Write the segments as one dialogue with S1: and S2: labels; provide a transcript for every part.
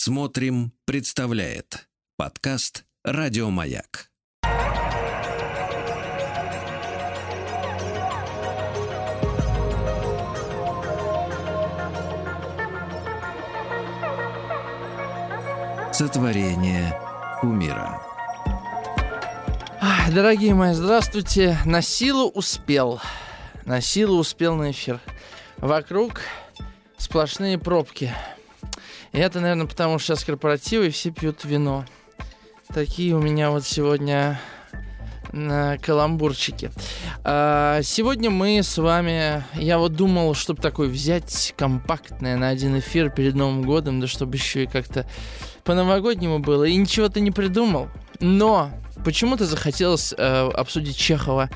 S1: Смотрим, представляет подкаст Радиомаяк. Сотворение кумира.
S2: Ах, Дорогие мои, здравствуйте. На силу успел. На силу успел на эфир. Вокруг сплошные пробки. И это, наверное, потому что сейчас корпоративы и все пьют вино. Такие у меня вот сегодня на каламбурчике. А, сегодня мы с вами... Я вот думал, чтобы такой взять компактное на один эфир перед Новым годом, да чтобы еще и как-то по-новогоднему было. И ничего-то не придумал. Но почему-то захотелось э, обсудить Чехова.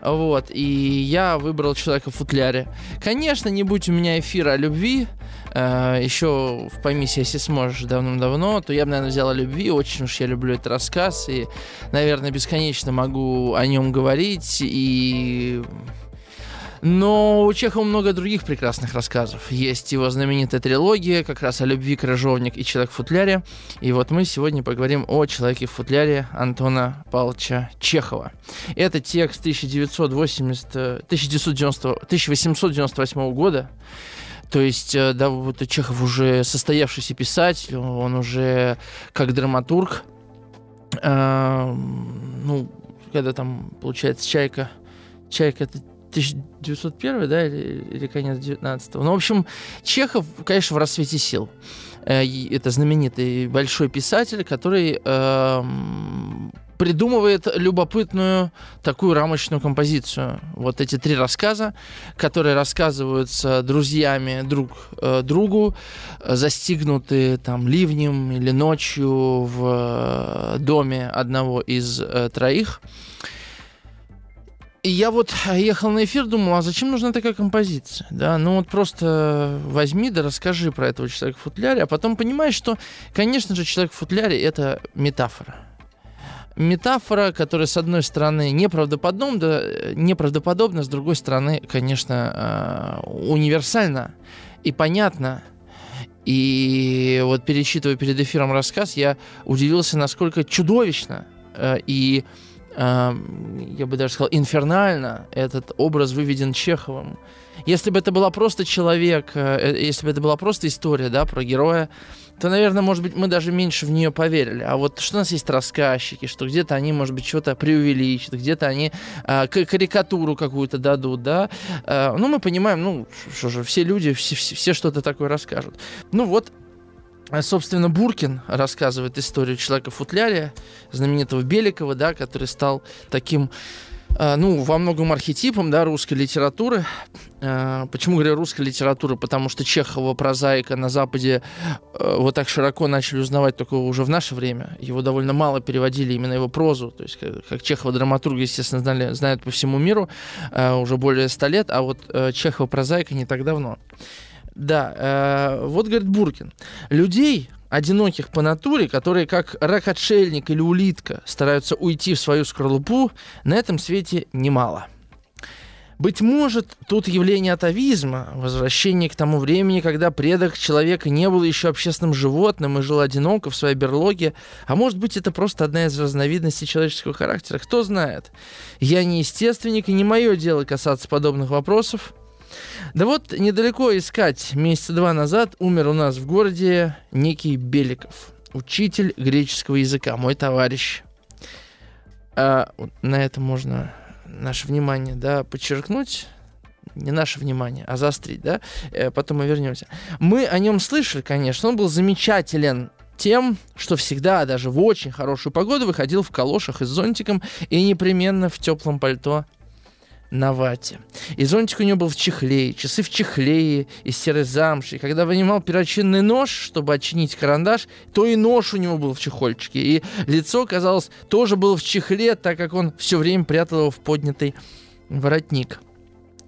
S2: Вот, и я выбрал человека в футляре. Конечно, не будь у меня эфира о любви, э, еще в «Поймись, если сможешь» давным-давно, то я бы, наверное, взял о любви. Очень уж я люблю этот рассказ, и, наверное, бесконечно могу о нем говорить, и но у Чехова много других прекрасных рассказов. Есть его знаменитая трилогия, как раз о любви, крыжовник и человек в футляре. И вот мы сегодня поговорим о человеке в футляре Антона Павловича Чехова. Это текст 1980, 1990, 1898 года. То есть, э, да, вот Чехов уже состоявшийся писатель, он уже как драматург, э, ну, когда там, получается, «Чайка», «Чайка» — это 1901, да, или, или конец 19 -го. Ну, в общем, Чехов, конечно, в рассвете сил. Э, это знаменитый большой писатель, который э, придумывает любопытную такую рамочную композицию. Вот эти три рассказа, которые рассказываются друзьями друг э, другу, застигнуты там ливнем или ночью в э, доме одного из э, троих. И я вот ехал на эфир, думал, а зачем нужна такая композиция? Да, ну вот просто возьми да расскажи про этого человека в футляре, а потом понимаешь, что, конечно же, человек в футляре — это метафора. Метафора, которая, с одной стороны, неправдоподобна, неправдоподобна, с другой стороны, конечно, э, универсальна и понятна. И вот перечитывая перед эфиром рассказ, я удивился, насколько чудовищно э, и я бы даже сказал, инфернально этот образ выведен Чеховым. Если бы это была просто человек, э, э, если бы это была просто история, да, про героя, то, наверное, может быть, мы даже меньше в нее поверили. А вот что у нас есть рассказчики, что где-то они, может быть, что-то преувеличат, где-то они э, карикатуру какую-то дадут, да. Э, ну, мы понимаем, ну, что же, все люди, все, все, все что-то такое расскажут. Ну вот, а, собственно, Буркин рассказывает историю человека в футляре, знаменитого Беликова, да, который стал таким ну, во многом архетипом, да, русской литературы. А, почему говорю русской литературы? Потому что Чехова прозаика на Западе вот так широко начали узнавать только уже в наше время. Его довольно мало переводили именно его прозу. То есть, как Чехова драматурга, естественно, знали, знают по всему миру уже более ста лет, а вот Чехова прозаика не так давно. Да, э, вот говорит Буркин. Людей, одиноких по натуре, которые как рак-отшельник или улитка стараются уйти в свою скорлупу, на этом свете немало. Быть может, тут явление атовизма, возвращение к тому времени, когда предок человека не был еще общественным животным и жил одиноко в своей берлоге, а может быть, это просто одна из разновидностей человеческого характера, кто знает. Я не естественник, и не мое дело касаться подобных вопросов, да вот недалеко искать. Месяца два назад умер у нас в городе некий Беликов, учитель греческого языка, мой товарищ. А, на это можно наше внимание, да, подчеркнуть. Не наше внимание, а заострить, да? Э, потом мы вернемся. Мы о нем слышали, конечно. Он был замечателен тем, что всегда, даже в очень хорошую погоду, выходил в калошах и с зонтиком и непременно в теплом пальто на вате. И зонтик у него был в чехле, часы в чехле из серой замши. И когда вынимал перочинный нож, чтобы отчинить карандаш, то и нож у него был в чехольчике. И лицо, казалось, тоже было в чехле, так как он все время прятал его в поднятый воротник.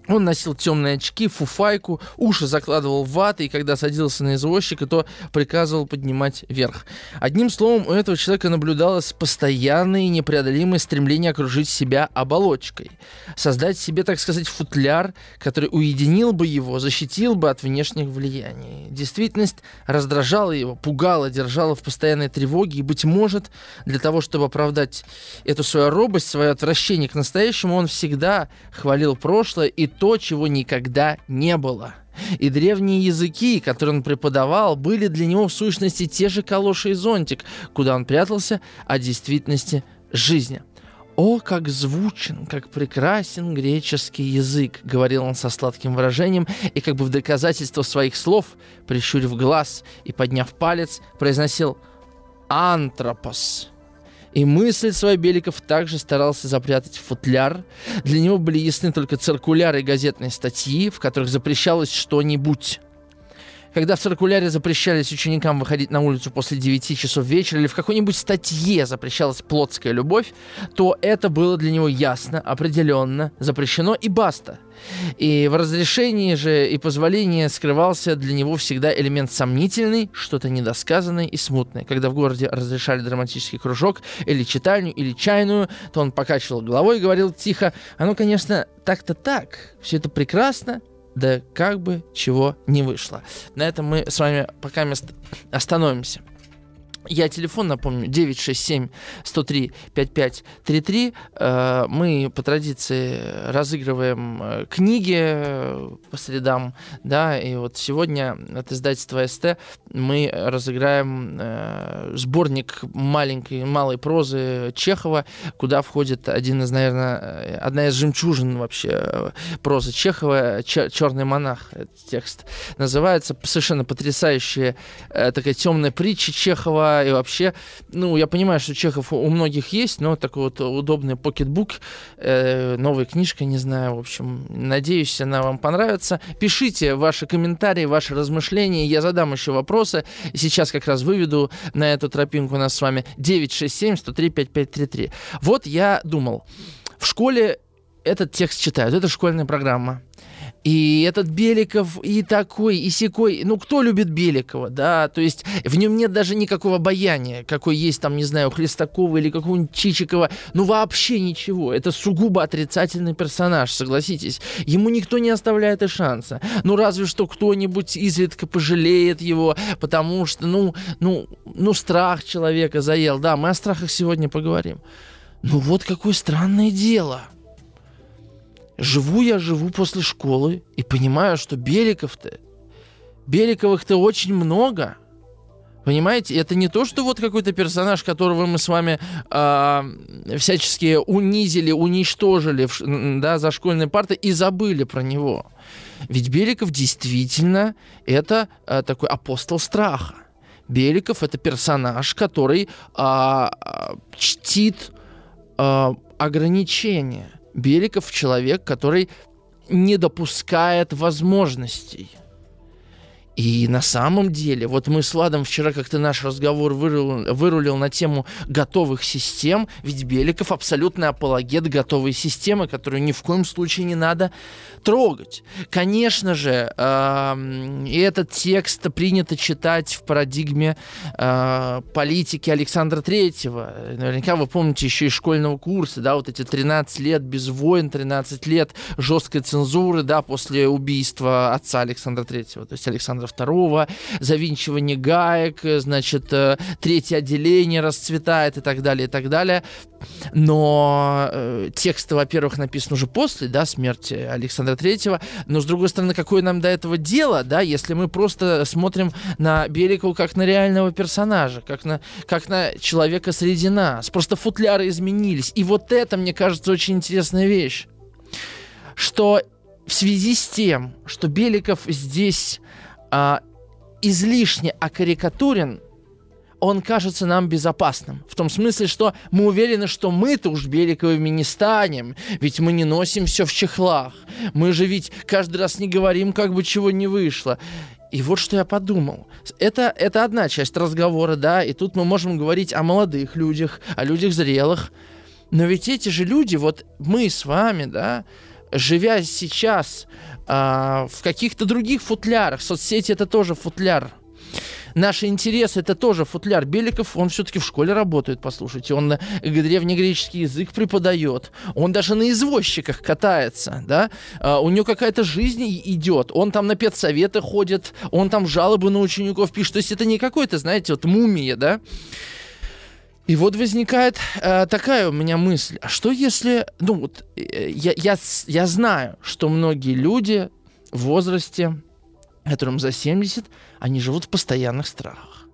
S2: Он носил темные очки, фуфайку, уши закладывал в ваты, и когда садился на извозчика, то приказывал поднимать вверх. Одним словом, у этого человека наблюдалось постоянное и непреодолимое стремление окружить себя оболочкой. Создать себе, так сказать, футляр, который уединил бы его, защитил бы от внешних влияний. Действительность раздражала его, пугала, держала в постоянной тревоге, и, быть может, для того, чтобы оправдать эту свою робость, свое отвращение к настоящему, он всегда хвалил прошлое и то, чего никогда не было. И древние языки, которые он преподавал, были для него в сущности те же калоши и зонтик, куда он прятался от действительности жизни. «О, как звучен, как прекрасен греческий язык!» — говорил он со сладким выражением, и как бы в доказательство своих слов, прищурив глаз и подняв палец, произносил «антропос». И мысль свою Беликов также старался запрятать в футляр. Для него были ясны только циркуляры и газетные статьи, в которых запрещалось что-нибудь когда в циркуляре запрещались ученикам выходить на улицу после 9 часов вечера или в какой-нибудь статье запрещалась плотская любовь, то это было для него ясно, определенно, запрещено и баста. И в разрешении же и позволении скрывался для него всегда элемент сомнительный, что-то недосказанное и смутное. Когда в городе разрешали драматический кружок или читальню, или чайную, то он покачивал головой и говорил тихо, оно, конечно, так-то так, все это прекрасно, да как бы чего не вышло. На этом мы с вами пока остановимся. Я телефон напомню, 967-103-5533. Э, мы по традиции разыгрываем э, книги э, по средам, да, и вот сегодня от издательства СТ мы разыграем сборник маленькой, малой прозы Чехова, куда входит один из, наверное, одна из жемчужин вообще прозы Чехова, «Черный монах», этот текст называется, совершенно потрясающая такая темная притча Чехова, и вообще, ну, я понимаю, что Чехов у многих есть, но такой вот удобный покетбук, э, новая книжка, не знаю, в общем, надеюсь, она вам понравится. Пишите ваши комментарии, ваши размышления, я задам еще вопросы. Сейчас как раз выведу на эту тропинку у нас с вами 967-103-5533. Вот я думал, в школе этот текст читают, это школьная программа. И этот Беликов и такой, и секой. Ну, кто любит Беликова, да? То есть в нем нет даже никакого обаяния, какой есть там, не знаю, у Хлестакова или какого-нибудь Чичикова. Ну, вообще ничего. Это сугубо отрицательный персонаж, согласитесь. Ему никто не оставляет и шанса. Ну, разве что кто-нибудь изредка пожалеет его, потому что, ну, ну, ну, страх человека заел. Да, мы о страхах сегодня поговорим. Ну, вот какое странное дело – Живу я, живу после школы и понимаю, что Беликов-то, Беликовых-то очень много. Понимаете, это не то, что вот какой-то персонаж, которого мы с вами э, всячески унизили, уничтожили да, за школьной партой и забыли про него. Ведь Беликов действительно это э, такой апостол страха. Беликов это персонаж, который э, чтит э, ограничения Беликов человек, который не допускает возможностей. И на самом деле, вот мы с Владом вчера как-то наш разговор вырулил, вырулил на тему готовых систем, ведь Беликов абсолютный апологет готовой системы, которую ни в коем случае не надо трогать. Конечно же, э, этот текст принято читать в парадигме э, политики Александра Третьего. Наверняка вы помните еще из школьного курса, да, вот эти 13 лет без войн, 13 лет жесткой цензуры, да, после убийства отца Александра Третьего, то есть Александра II, завинчивание гаек, значит, э, третье отделение расцветает и так далее, и так далее. Но э, тексты, во-первых, написаны уже после, да, смерти Александра Третьего, но, с другой стороны, какое нам до этого дело, да, если мы просто смотрим на Беликова как на реального персонажа, как на, как на человека среди нас. Просто футляры изменились. И вот это, мне кажется, очень интересная вещь, что в связи с тем, что Беликов здесь а, излишне окарикатурен, он кажется нам безопасным. В том смысле, что мы уверены, что мы-то уж Беликовыми не станем, ведь мы не носим все в чехлах. Мы же ведь каждый раз не говорим, как бы чего не вышло. И вот что я подумал. Это, это одна часть разговора, да, и тут мы можем говорить о молодых людях, о людях зрелых. Но ведь эти же люди, вот мы с вами, да, живя сейчас а, в каких-то других футлярах, соцсети это тоже футляр, наши интересы это тоже футляр. Беликов, он все-таки в школе работает, послушайте. Он древнегреческий язык преподает. Он даже на извозчиках катается, да. А, у него какая-то жизнь идет. Он там на педсоветы ходит, он там жалобы на учеников пишет. То есть это не какой-то, знаете, вот мумия, да. И вот возникает э, такая у меня мысль, а что если, ну вот, э, я, я, я знаю, что многие люди в возрасте, которым за 70, они живут в постоянных страхах.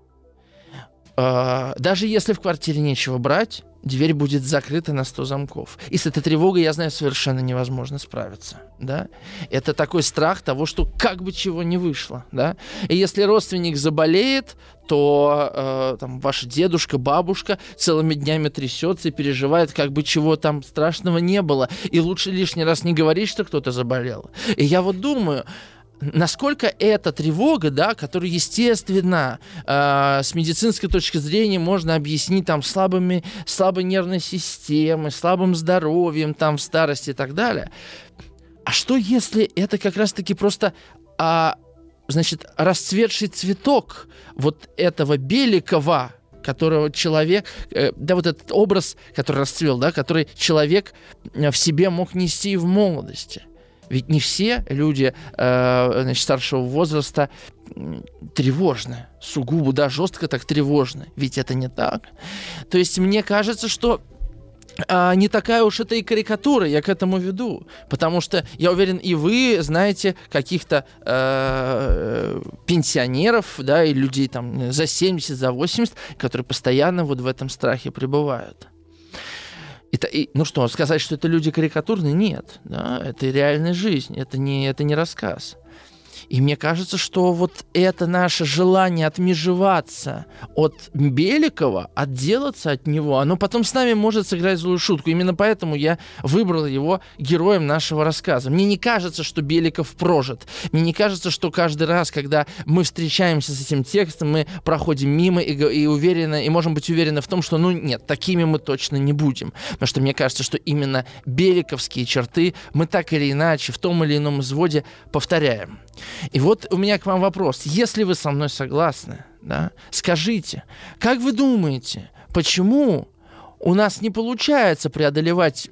S2: Э, даже если в квартире нечего брать, дверь будет закрыта на 100 замков. И с этой тревогой, я знаю, совершенно невозможно справиться. Да? Это такой страх того, что как бы чего не вышло. Да? И если родственник заболеет, то э, там ваша дедушка, бабушка целыми днями трясется и переживает, как бы чего там страшного не было. И лучше лишний раз не говорить, что кто-то заболел. И я вот думаю, насколько эта тревога, да, которую, естественно, э, с медицинской точки зрения можно объяснить там слабыми, слабой нервной системой, слабым здоровьем, там, в старости и так далее. А что если это как раз-таки просто а, значит, расцветший цветок вот этого Беликова, которого человек, э, да, вот этот образ, который расцвел, да, который человек э, в себе мог нести в молодости. Ведь не все люди э, значит, старшего возраста тревожны, сугубо, да, жестко так тревожны. Ведь это не так. То есть мне кажется, что а, не такая уж это и карикатура, я к этому веду. Потому что, я уверен, и вы знаете каких-то э, пенсионеров, да, и людей там за 70, за 80, которые постоянно вот в этом страхе пребывают. Это, и, ну что, сказать, что это люди карикатурные? Нет. Да, это реальная жизнь, это не, это не рассказ. И мне кажется, что вот это наше желание отмежеваться от Беликова, отделаться от него, оно потом с нами может сыграть злую шутку. Именно поэтому я выбрал его героем нашего рассказа. Мне не кажется, что Беликов прожит. Мне не кажется, что каждый раз, когда мы встречаемся с этим текстом, мы проходим мимо и, и уверены, и можем быть уверены в том, что, ну нет, такими мы точно не будем. Потому что мне кажется, что именно беликовские черты мы так или иначе в том или ином изводе повторяем. И вот у меня к вам вопрос. Если вы со мной согласны, да, скажите, как вы думаете, почему у нас не получается преодолевать,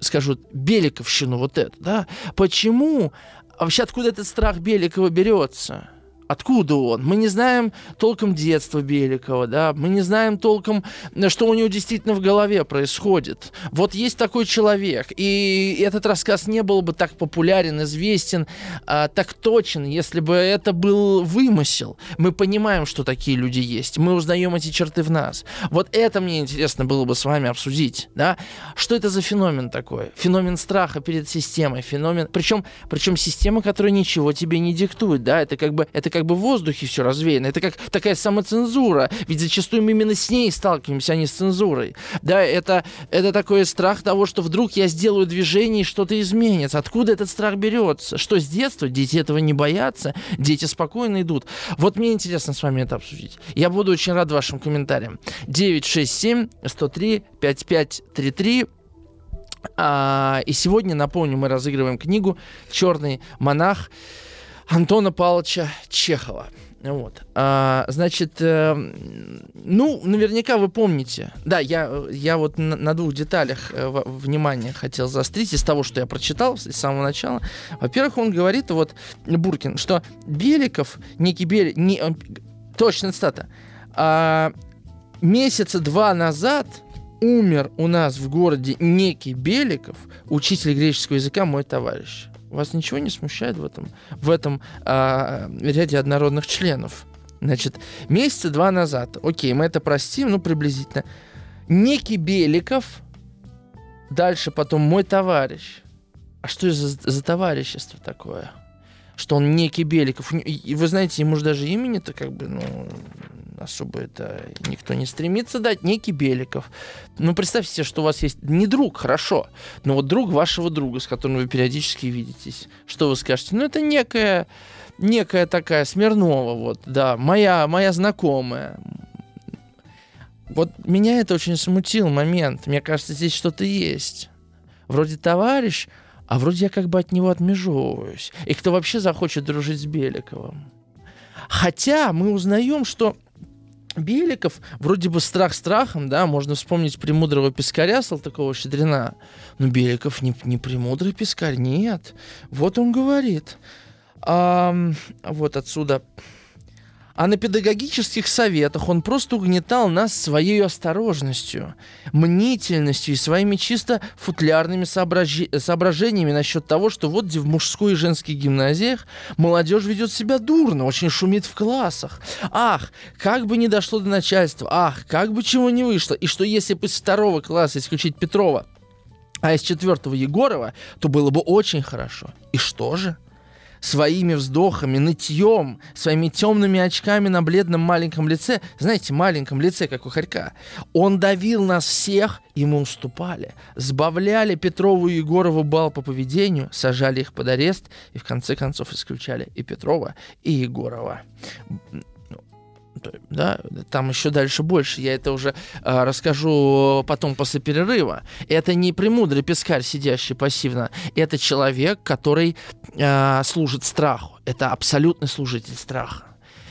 S2: скажу, Беликовщину вот эту, да? Почему, вообще откуда этот страх Беликова берется? Откуда он? Мы не знаем толком детства Беликова, да, мы не знаем толком, что у него действительно в голове происходит. Вот есть такой человек, и этот рассказ не был бы так популярен, известен, а, так точен, если бы это был вымысел. Мы понимаем, что такие люди есть, мы узнаем эти черты в нас. Вот это мне интересно было бы с вами обсудить, да. Что это за феномен такой? Феномен страха перед системой, феномен, причем, причем система, которая ничего тебе не диктует, да, это как бы, это как бы в воздухе все развеяно. Это как такая самоцензура. Ведь зачастую мы именно с ней сталкиваемся, а не с цензурой. Да, это, это такой страх того, что вдруг я сделаю движение и что-то изменится. Откуда этот страх берется? Что с детства дети этого не боятся? Дети спокойно идут. Вот мне интересно с вами это обсудить. Я буду очень рад вашим комментариям. 967 103 5533 а, и сегодня, напомню, мы разыгрываем книгу «Черный монах». Антона Павловича Чехова. Вот. А, значит, э, ну, наверняка вы помните. Да, я, я вот на, на двух деталях э, внимание хотел заострить из того, что я прочитал с самого начала. Во-первых, он говорит, вот, Буркин, что Беликов, некий Беликов, не, он, точно цитата, а, месяца два назад умер у нас в городе некий Беликов, учитель греческого языка, мой товарищ. Вас ничего не смущает в этом, в этом а, ряде однородных членов? Значит, месяца два назад, окей, мы это простим, ну, приблизительно. Некий Беликов, дальше потом мой товарищ. А что за, за товарищество такое? Что он некий Беликов. И вы знаете, ему же даже имени-то как бы, ну, особо это никто не стремится дать, некий Беликов. Ну, представьте себе, что у вас есть не друг, хорошо, но вот друг вашего друга, с которым вы периодически видитесь. Что вы скажете? Ну, это некая, некая такая Смирнова, вот, да, моя, моя знакомая. Вот меня это очень смутил момент. Мне кажется, здесь что-то есть. Вроде товарищ, а вроде я как бы от него отмежевываюсь. И кто вообще захочет дружить с Беликовым? Хотя мы узнаем, что Беликов, вроде бы страх страхом, да, можно вспомнить премудрого пескаря Салтыкова-Щедрина, но Беликов не, не премудрый пескарь, нет. Вот он говорит. А, вот отсюда а на педагогических советах он просто угнетал нас своей осторожностью, мнительностью и своими чисто футлярными соображи... соображениями насчет того, что вот в мужской и женских гимназиях молодежь ведет себя дурно, очень шумит в классах. Ах, как бы не дошло до начальства, ах, как бы чего не вышло. И что если бы из второго класса исключить Петрова, а из четвертого Егорова, то было бы очень хорошо. И что же? Своими вздохами, нытьем, своими темными очками на бледном маленьком лице, знаете, маленьком лице, как у Харька, он давил нас всех, и мы уступали. Сбавляли Петрову и Егорову бал по поведению, сажали их под арест и в конце концов исключали и Петрова, и Егорова да, там еще дальше больше. Я это уже э, расскажу потом после перерыва. Это не премудрый пескарь, сидящий пассивно. Это человек, который э, служит страху. Это абсолютный служитель страха.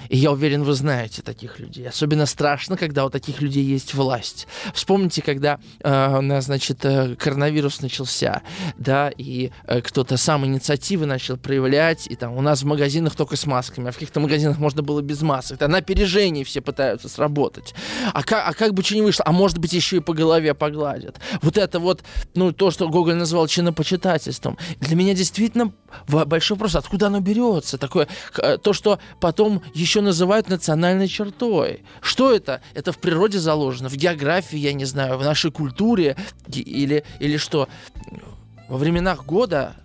S2: И я уверен, вы знаете таких людей. Особенно страшно, когда у таких людей есть власть. Вспомните, когда э, у нас, значит, э, коронавирус начался, да, и э, кто-то сам инициативы начал проявлять, и там у нас в магазинах только с масками, а в каких-то магазинах можно было без масок. Да, на опережении все пытаются сработать. А как, а как бы что не вышло? А может быть, еще и по голове погладят. Вот это вот, ну, то, что Гоголь назвал чинопочитательством. Для меня действительно большой вопрос, откуда оно берется? Такое, э, то, что потом еще еще называют национальной чертой. Что это? Это в природе заложено, в географии, я не знаю, в нашей культуре или, или что? Во временах года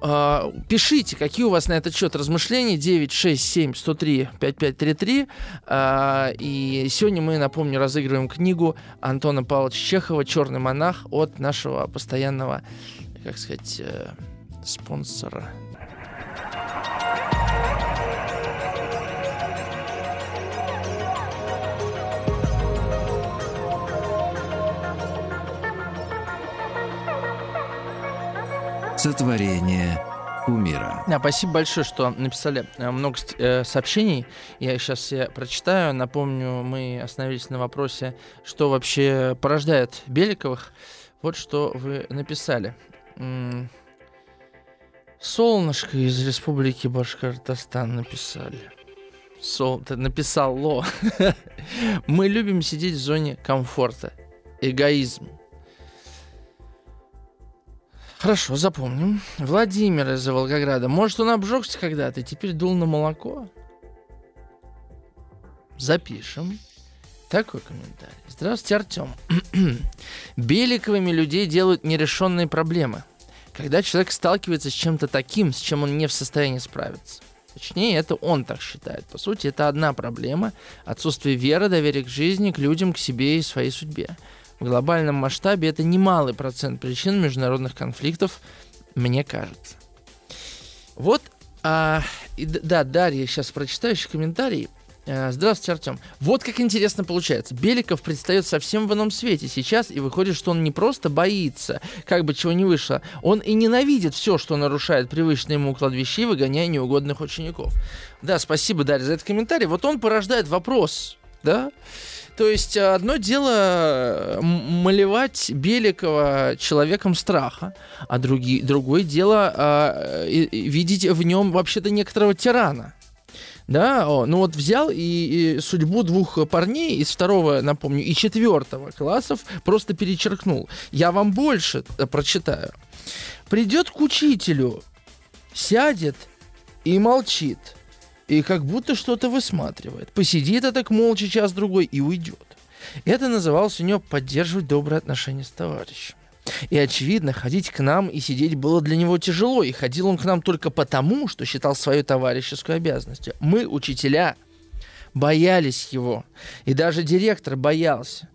S2: Uh, пишите, какие у вас на этот счет размышления. 967 103 5533. Uh, и сегодня мы, напомню, разыгрываем книгу Антона Павловича Чехова «Черный монах» от нашего постоянного, как сказать, uh, спонсора
S1: Сотворение кумира.
S2: Да, спасибо большое, что написали э, много э, сообщений. Я их сейчас все прочитаю. Напомню, мы остановились на вопросе, что вообще порождает Беликовых. Вот что вы написали. Солнышко из Республики Башкортостан написали. Сол, написал Ло. Мы любим сидеть в зоне комфорта. Эгоизм. Хорошо, запомним. Владимир из Волгограда. Может, он обжегся когда-то и теперь дул на молоко? Запишем. Такой комментарий. Здравствуйте, Артем. Беликовыми людей делают нерешенные проблемы. Когда человек сталкивается с чем-то таким, с чем он не в состоянии справиться. Точнее, это он так считает. По сути, это одна проблема. Отсутствие веры, доверия к жизни, к людям, к себе и своей судьбе в глобальном масштабе это немалый процент причин международных конфликтов, мне кажется. Вот, а, и, да, Дарья, сейчас прочитаю еще комментарий. А, здравствуйте, Артем. Вот как интересно получается. Беликов предстает совсем в ином свете сейчас, и выходит, что он не просто боится, как бы чего не вышло, он и ненавидит все, что нарушает привычный ему уклад вещей, выгоняя неугодных учеников. Да, спасибо, Дарья, за этот комментарий. Вот он порождает вопрос, да? То есть э, одно дело э, малевать Беликова человеком страха, а други, другое дело а, видеть в нем вообще-то некоторого тирана. Да, о, ну вот взял и, и судьбу двух парней из второго, напомню, и четвертого классов просто перечеркнул. Я вам больше прочитаю. Придет к учителю, сядет и молчит – и как будто что-то высматривает. Посидит это так молча час-другой и уйдет. Это называлось у него поддерживать добрые отношения с товарищем. И, очевидно, ходить к нам и сидеть было для него тяжело, и ходил он к нам только потому, что считал свою товарищескую обязанностью. Мы, учителя, боялись его, и даже директор боялся.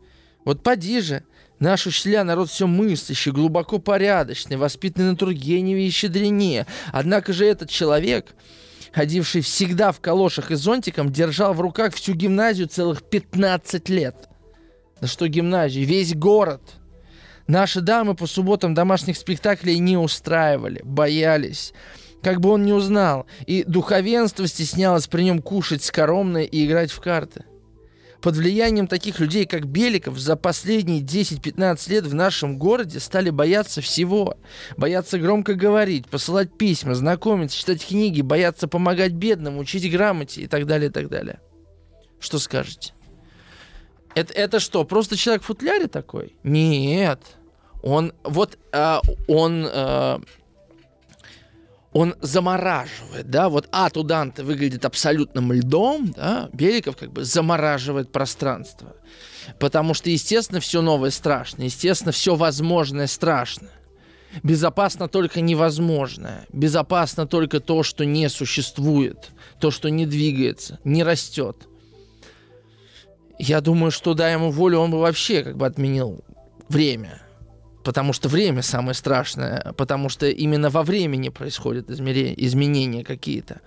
S2: Вот поди же, Наш учителя народ все мыслящий, глубоко порядочный, воспитанный на Тургеневе и Щедрине. Однако же этот человек ходивший всегда в калошах и зонтиком, держал в руках всю гимназию целых 15 лет. Да что гимназию, весь город. Наши дамы по субботам домашних спектаклей не устраивали, боялись. Как бы он не узнал. И духовенство стеснялось при нем кушать скоромное и играть в карты. Под влиянием таких людей, как Беликов, за последние 10-15 лет в нашем городе стали бояться всего. Бояться громко говорить, посылать письма, знакомиться, читать книги, бояться помогать бедным, учить грамоте и так далее, и так далее. Что скажете? Это, это что, просто человек в футляре такой? Нет. Он, вот, э, он... Э, он замораживает, да, вот ад у Данте выглядит абсолютным льдом, да, Беликов как бы замораживает пространство. Потому что, естественно, все новое страшно, естественно, все возможное страшно. Безопасно только невозможное. Безопасно только то, что не существует, то, что не двигается, не растет. Я думаю, что дай ему волю, он бы вообще как бы отменил время потому что время самое страшное, потому что именно во времени происходят изменения какие-то.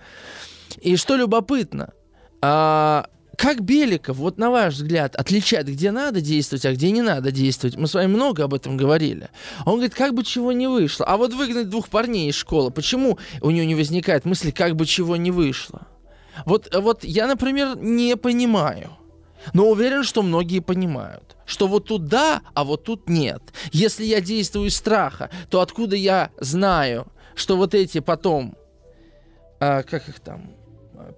S2: И что любопытно, а, как Беликов, вот на ваш взгляд, отличает, где надо действовать, а где не надо действовать? Мы с вами много об этом говорили. Он говорит, как бы чего не вышло. А вот выгнать двух парней из школы, почему у него не возникает мысли, как бы чего не вышло? Вот, вот я, например, не понимаю. Но уверен, что многие понимают что вот тут да, а вот тут нет. Если я действую из страха, то откуда я знаю, что вот эти потом, а, как их там,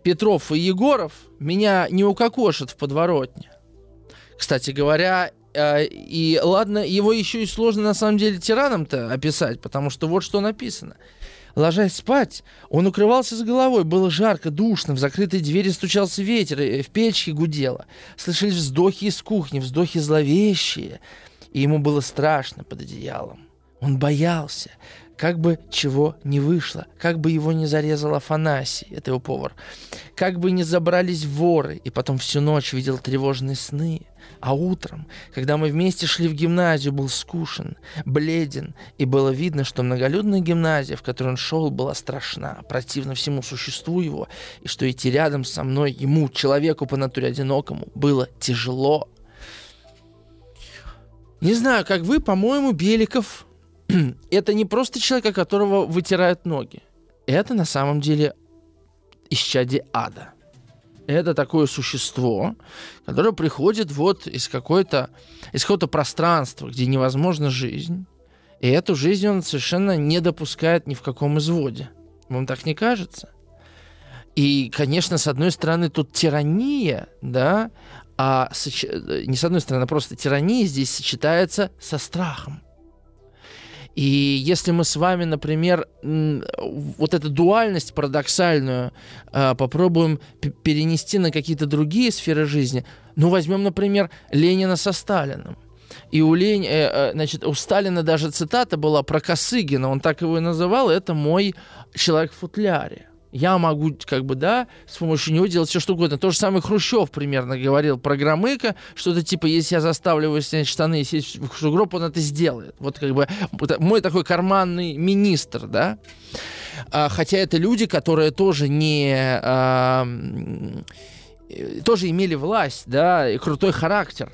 S2: Петров и Егоров меня не укокошат в подворотне. Кстати говоря, а, и ладно, его еще и сложно на самом деле тираном-то описать, потому что вот что написано – Ложась спать, он укрывался с головой. Было жарко, душно, в закрытой двери стучался ветер, и в печке гудело. Слышались вздохи из кухни, вздохи зловещие. И ему было страшно под одеялом. Он боялся, как бы чего не вышло, как бы его не зарезал Афанасий, это его повар, как бы не забрались воры, и потом всю ночь видел тревожные сны. А утром, когда мы вместе шли в гимназию, был скушен, бледен, и было видно, что многолюдная гимназия, в которой он шел, была страшна, противна всему существу его, и что идти рядом со мной ему, человеку по натуре одинокому, было тяжело. Не знаю, как вы, по-моему, Беликов это не просто человек, о которого вытирают ноги. Это на самом деле исчадие ада это такое существо, которое приходит вот из какой-то из какого-то пространства, где невозможна жизнь, и эту жизнь он совершенно не допускает ни в каком изводе. Вам так не кажется? И, конечно, с одной стороны, тут тирания, да, а соч... не с одной стороны, а просто тирания здесь сочетается со страхом. И если мы с вами, например, вот эту дуальность парадоксальную а, попробуем перенести на какие-то другие сферы жизни, ну, возьмем, например, Ленина со Сталиным. И у, Лень, э, э, значит, у Сталина даже цитата была про Косыгина, он так его и называл, это мой человек в футляре. Я могу, как бы, да, с помощью него делать все, что угодно. То же самое Хрущев примерно говорил про Громыка, что-то типа, если я заставлю его снять штаны и сесть в сугроб, он это сделает. Вот как бы мой такой карманный министр, да. А, хотя это люди, которые тоже не... А, тоже имели власть, да, и крутой характер.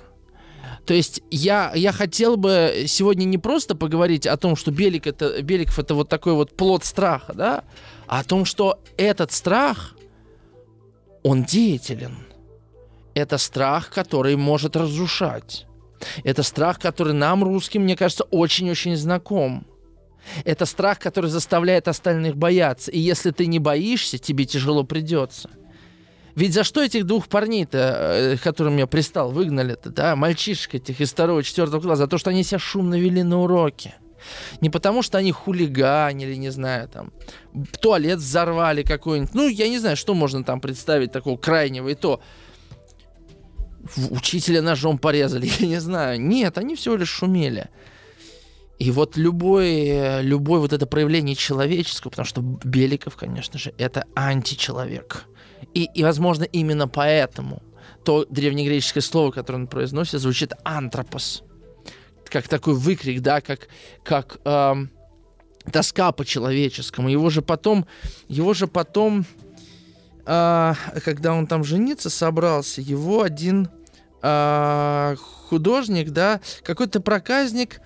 S2: То есть я, я хотел бы сегодня не просто поговорить о том, что Белик это, Беликов это вот такой вот плод страха, да, о том, что этот страх, он деятелен. Это страх, который может разрушать. Это страх, который нам, русским, мне кажется, очень-очень знаком. Это страх, который заставляет остальных бояться. И если ты не боишься, тебе тяжело придется. Ведь за что этих двух парней-то, э, которым я пристал, выгнали-то, да, мальчишек этих из второго, четвертого класса, за то, что они себя шумно вели на уроке. Не потому, что они хулиганили, не знаю, там, туалет взорвали какой-нибудь. Ну, я не знаю, что можно там представить такого крайнего. И то учителя ножом порезали, я не знаю. Нет, они всего лишь шумели. И вот любое, любое вот это проявление человеческого, потому что Беликов, конечно же, это античеловек. И, и возможно, именно поэтому то древнегреческое слово, которое он произносит, звучит антропос как такой выкрик, да, как, как э, тоска по человеческому. Его же потом, его же потом, э, когда он там жениться собрался, его один э, художник, да, какой-то проказник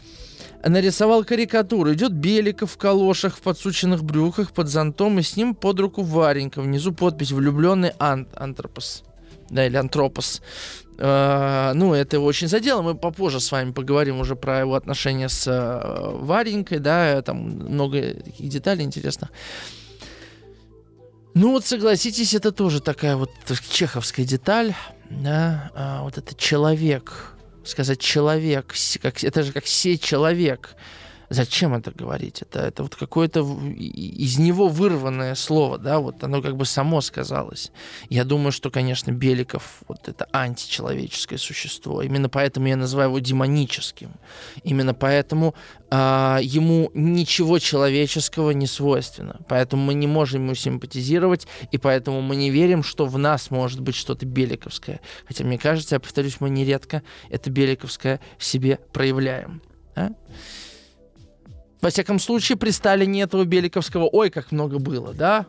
S2: нарисовал карикатуру. Идет Беликов в калошах, в подсученных брюках, под зонтом, и с ним под руку Варенька. Внизу подпись «Влюбленный ан антропос». Да, или антропос. Uh, ну, это его очень задело. Мы попозже с вами поговорим уже про его отношения с uh, Варенькой, да, там много таких деталей интересных. Ну вот согласитесь, это тоже такая вот чеховская деталь, да, а, вот это человек, сказать человек, как, это же как все человек. Зачем это говорить? Это, это вот какое-то из него вырванное слово, да, вот оно как бы само сказалось. Я думаю, что, конечно, Беликов вот это античеловеческое существо. Именно поэтому я называю его демоническим. Именно поэтому а, ему ничего человеческого не свойственно. Поэтому мы не можем ему симпатизировать, и поэтому мы не верим, что в нас может быть что-то беликовское. Хотя, мне кажется, я повторюсь, мы нередко это беликовское в себе проявляем. А? Во всяком случае, при Сталине этого Беликовского, ой, как много было, да?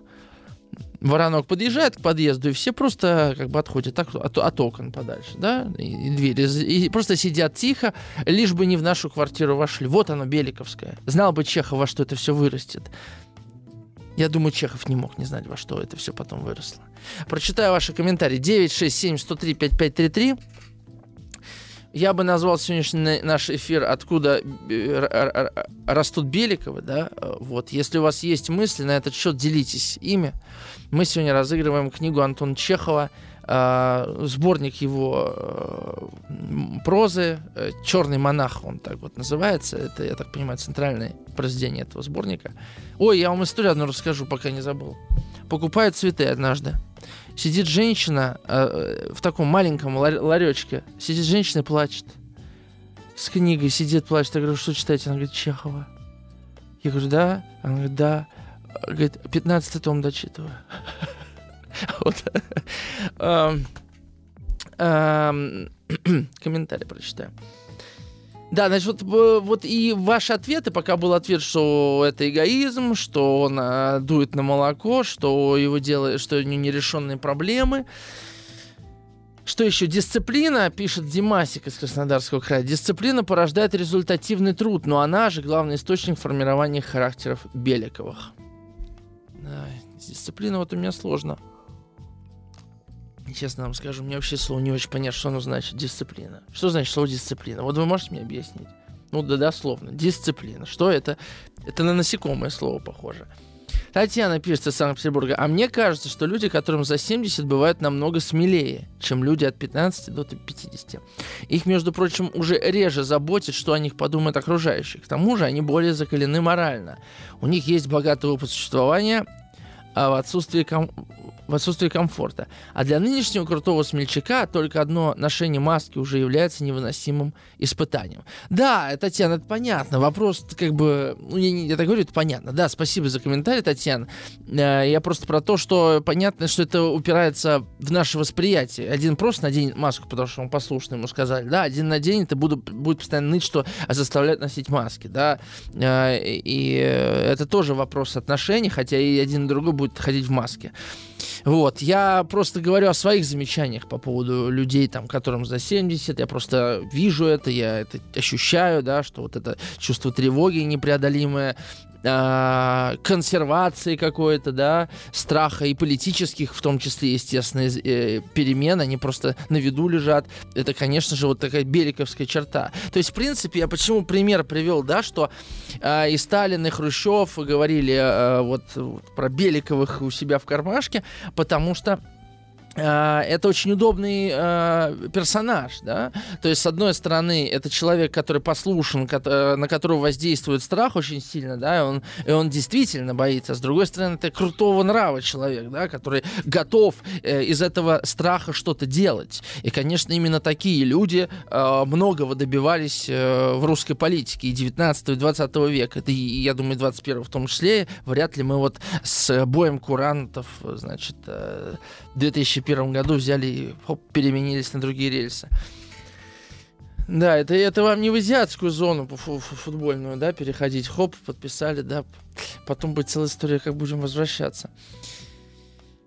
S2: Воронок подъезжает к подъезду, и все просто как бы отходят так, от, от окон подальше, да, и, и двери, и просто сидят тихо, лишь бы не в нашу квартиру вошли. Вот оно, Беликовское. Знал бы Чехов, во что это все вырастет. Я думаю, Чехов не мог не знать, во что это все потом выросло. Прочитаю ваши комментарии. 967 103 5533. Я бы назвал сегодняшний наш эфир «Откуда э, растут Беликовы», да, вот. Если у вас есть мысли на этот счет, делитесь ими. Мы сегодня разыгрываем книгу Антона Чехова, э, сборник его э, прозы «Черный монах», он так вот называется. Это, я так понимаю, центральное произведение этого сборника. Ой, я вам историю одну расскажу, пока не забыл. Покупаю цветы однажды Сидит женщина э, в таком маленьком ларечке. Сидит женщина и плачет. С книгой сидит, плачет. Я говорю, что читаете? Она говорит, Чехова. Я говорю, да? Она говорит, да. Говорит, 15 том дочитываю. Комментарий прочитаю. Да, значит, вот, вот и ваши ответы, пока был ответ, что это эгоизм, что он а, дует на молоко, что его делает, что у него нерешенные проблемы. Что еще? Дисциплина, пишет Димасик из Краснодарского края. Дисциплина порождает результативный труд, но она же главный источник формирования характеров Беликовых. Да, дисциплина вот у меня сложно. Честно вам скажу, мне вообще слово не очень понятно, что оно значит дисциплина. Что значит слово дисциплина? Вот вы можете мне объяснить? Ну да, дословно. Дисциплина. Что это? Это на насекомое слово похоже. Татьяна пишет из Санкт-Петербурга. А мне кажется, что люди, которым за 70, бывают намного смелее, чем люди от 15 до 50. Их, между прочим, уже реже заботит, что о них подумают окружающие. К тому же они более закалены морально. У них есть богатый опыт существования, а в отсутствии ком в отсутствии комфорта. А для нынешнего крутого смельчака только одно ношение маски уже является невыносимым испытанием. Да, Татьяна, это понятно. Вопрос как бы... Ну, я, я так говорю, это понятно. Да, спасибо за комментарий, Татьяна. Э, я просто про то, что понятно, что это упирается в наше восприятие. Один просто наденет маску, потому что он послушный, ему сказали. Да, один наденет и буду, будет постоянно ныть, что заставляют носить маски. Да, э, и это тоже вопрос отношений, хотя и один и другой будет ходить в маске. Вот, я просто говорю о своих замечаниях по поводу людей, там, которым за 70, я просто вижу это, я это ощущаю, да, что вот это чувство тревоги непреодолимое, э, консервации какой-то, да, страха и политических, в том числе, естественно, э, перемен, они просто на виду лежат. Это, конечно же, вот такая беликовская черта. То есть, в принципе, я почему пример привел, да, что э, и Сталин, и Хрущев говорили э, вот, про Беликовых у себя в кармашке, потому что а, это очень удобный э, персонаж, да. То есть, с одной стороны, это человек, который послушен, ко- на которого воздействует страх очень сильно, да, и он, и он действительно боится. С другой стороны, это крутого нрава человек, да, который готов э, из этого страха что-то делать. И, конечно, именно такие люди э, многого добивались э, в русской политике и 19 и 20 века. Это, и, я думаю, 21 в том числе. Вряд ли мы вот с боем курантов, значит, э, 2001 году взяли и хоп, переменились на другие рельсы. Да, это, это вам не в азиатскую зону футбольную, да, переходить. Хоп, подписали, да. Потом будет целая история, как будем возвращаться.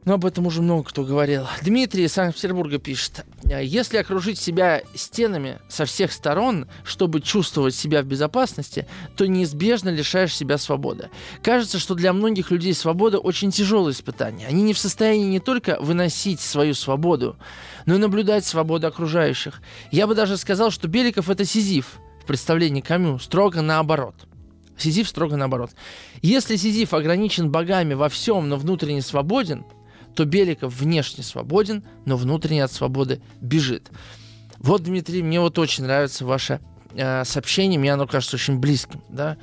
S2: Но об этом уже много кто говорил. Дмитрий из Санкт-Петербурга пишет. Если окружить себя стенами со всех сторон, чтобы чувствовать себя в безопасности, то неизбежно лишаешь себя свободы. Кажется, что для многих людей свобода очень тяжелое испытание. Они не в состоянии не только выносить свою свободу, но и наблюдать свободу окружающих. Я бы даже сказал, что Беликов это Сизиф в представлении Камю, строго наоборот. Сизиф строго наоборот. Если Сизиф ограничен богами во всем, но внутренне свободен, то Беликов внешне свободен, но внутренне от свободы бежит. Вот, Дмитрий, мне вот очень нравится ваше э, сообщение, мне оно кажется очень близким. Да?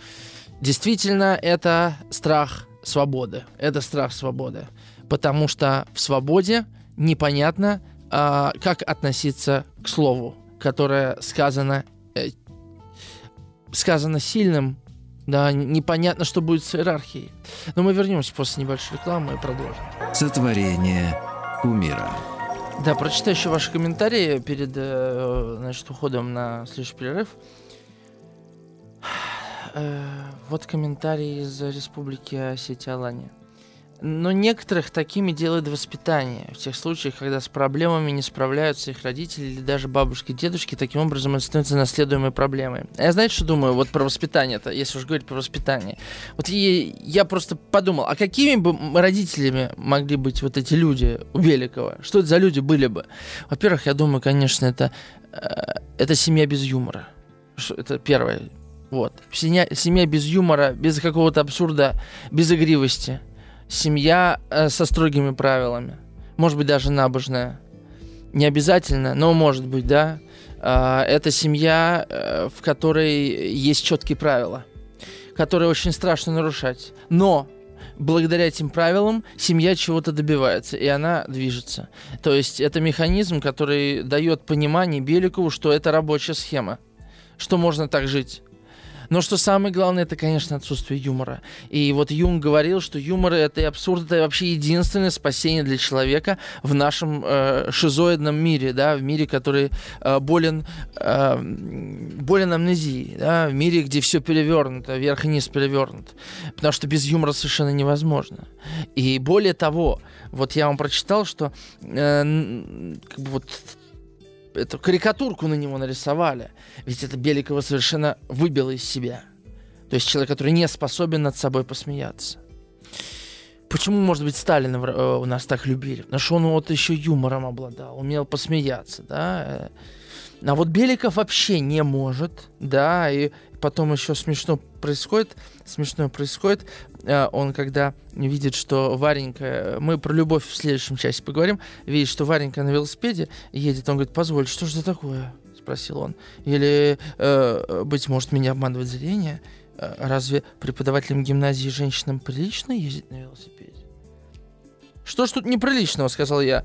S2: Действительно, это страх свободы. Это страх свободы. Потому что в свободе непонятно, э, как относиться к слову, которое сказано, э, сказано сильным, да, непонятно, что будет с иерархией. Но мы вернемся после небольшой рекламы и продолжим.
S1: Сотворение кумира.
S2: Да, прочитаю еще ваши комментарии перед э, значит, уходом на следующий перерыв. Э, вот комментарий из Республики Осетия Алания. Но некоторых такими делает воспитание. В тех случаях, когда с проблемами не справляются их родители или даже бабушки, дедушки, таким образом это становится наследуемой проблемой. А я знаете, что думаю вот про воспитание-то, если уж говорить про воспитание? Вот я, я просто подумал, а какими бы родителями могли быть вот эти люди у Беликова? Что это за люди были бы? Во-первых, я думаю, конечно, это, э, это семья без юмора. Это первое. Вот. Семья, семья без юмора, без какого-то абсурда, без игривости семья э, со строгими правилами. Может быть, даже набожная. Не обязательно, но может быть, да. Э, это семья, э, в которой есть четкие правила, которые очень страшно нарушать. Но благодаря этим правилам семья чего-то добивается, и она движется. То есть это механизм, который дает понимание Беликову, что это рабочая схема, что можно так жить. Но что самое главное, это, конечно, отсутствие юмора. И вот Юнг говорил, что юмор это и абсурд, это вообще единственное спасение для человека в нашем э, шизоидном мире, да, в мире, который э, болен, э, болен амнезией, да, в мире, где все перевернуто, вверх и низ перевернут. Потому что без юмора совершенно невозможно. И более того, вот я вам прочитал, что э, как бы вот эту карикатурку на него нарисовали. Ведь это Беликова совершенно выбило из себя. То есть человек, который не способен над собой посмеяться. Почему, может быть, Сталина э, у нас так любили? Потому что он вот еще юмором обладал, умел посмеяться, да. А вот Беликов вообще не может, да, и потом еще смешно происходит, смешно происходит, э, он когда видит, что Варенька, мы про любовь в следующем части поговорим, видит, что Варенька на велосипеде едет, он говорит, позволь, что же это такое? Спросил он. Или, э, быть может, меня обманывает зрение? Э, разве преподавателям гимназии женщинам прилично ездить на велосипеде? Что ж тут неприличного, сказал я.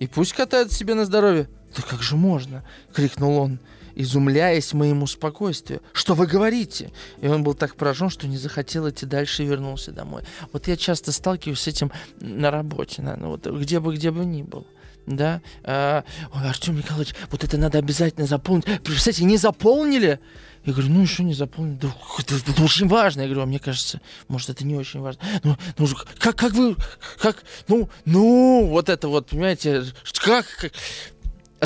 S2: И пусть катают себе на здоровье. Да как же можно? крикнул он изумляясь моему спокойствию. «Что вы говорите?» И он был так поражен, что не захотел идти дальше и вернулся домой. Вот я часто сталкиваюсь с этим на работе, наверное, вот где бы, где бы ни был. Да, а, Артем Николаевич, вот это надо обязательно заполнить. Представляете, не заполнили? Я говорю, ну еще не заполнили. Да, это, это очень важно. Я говорю, а мне кажется, может, это не очень важно. Ну, ну как, как вы, как, ну, ну, вот это вот, понимаете, как, как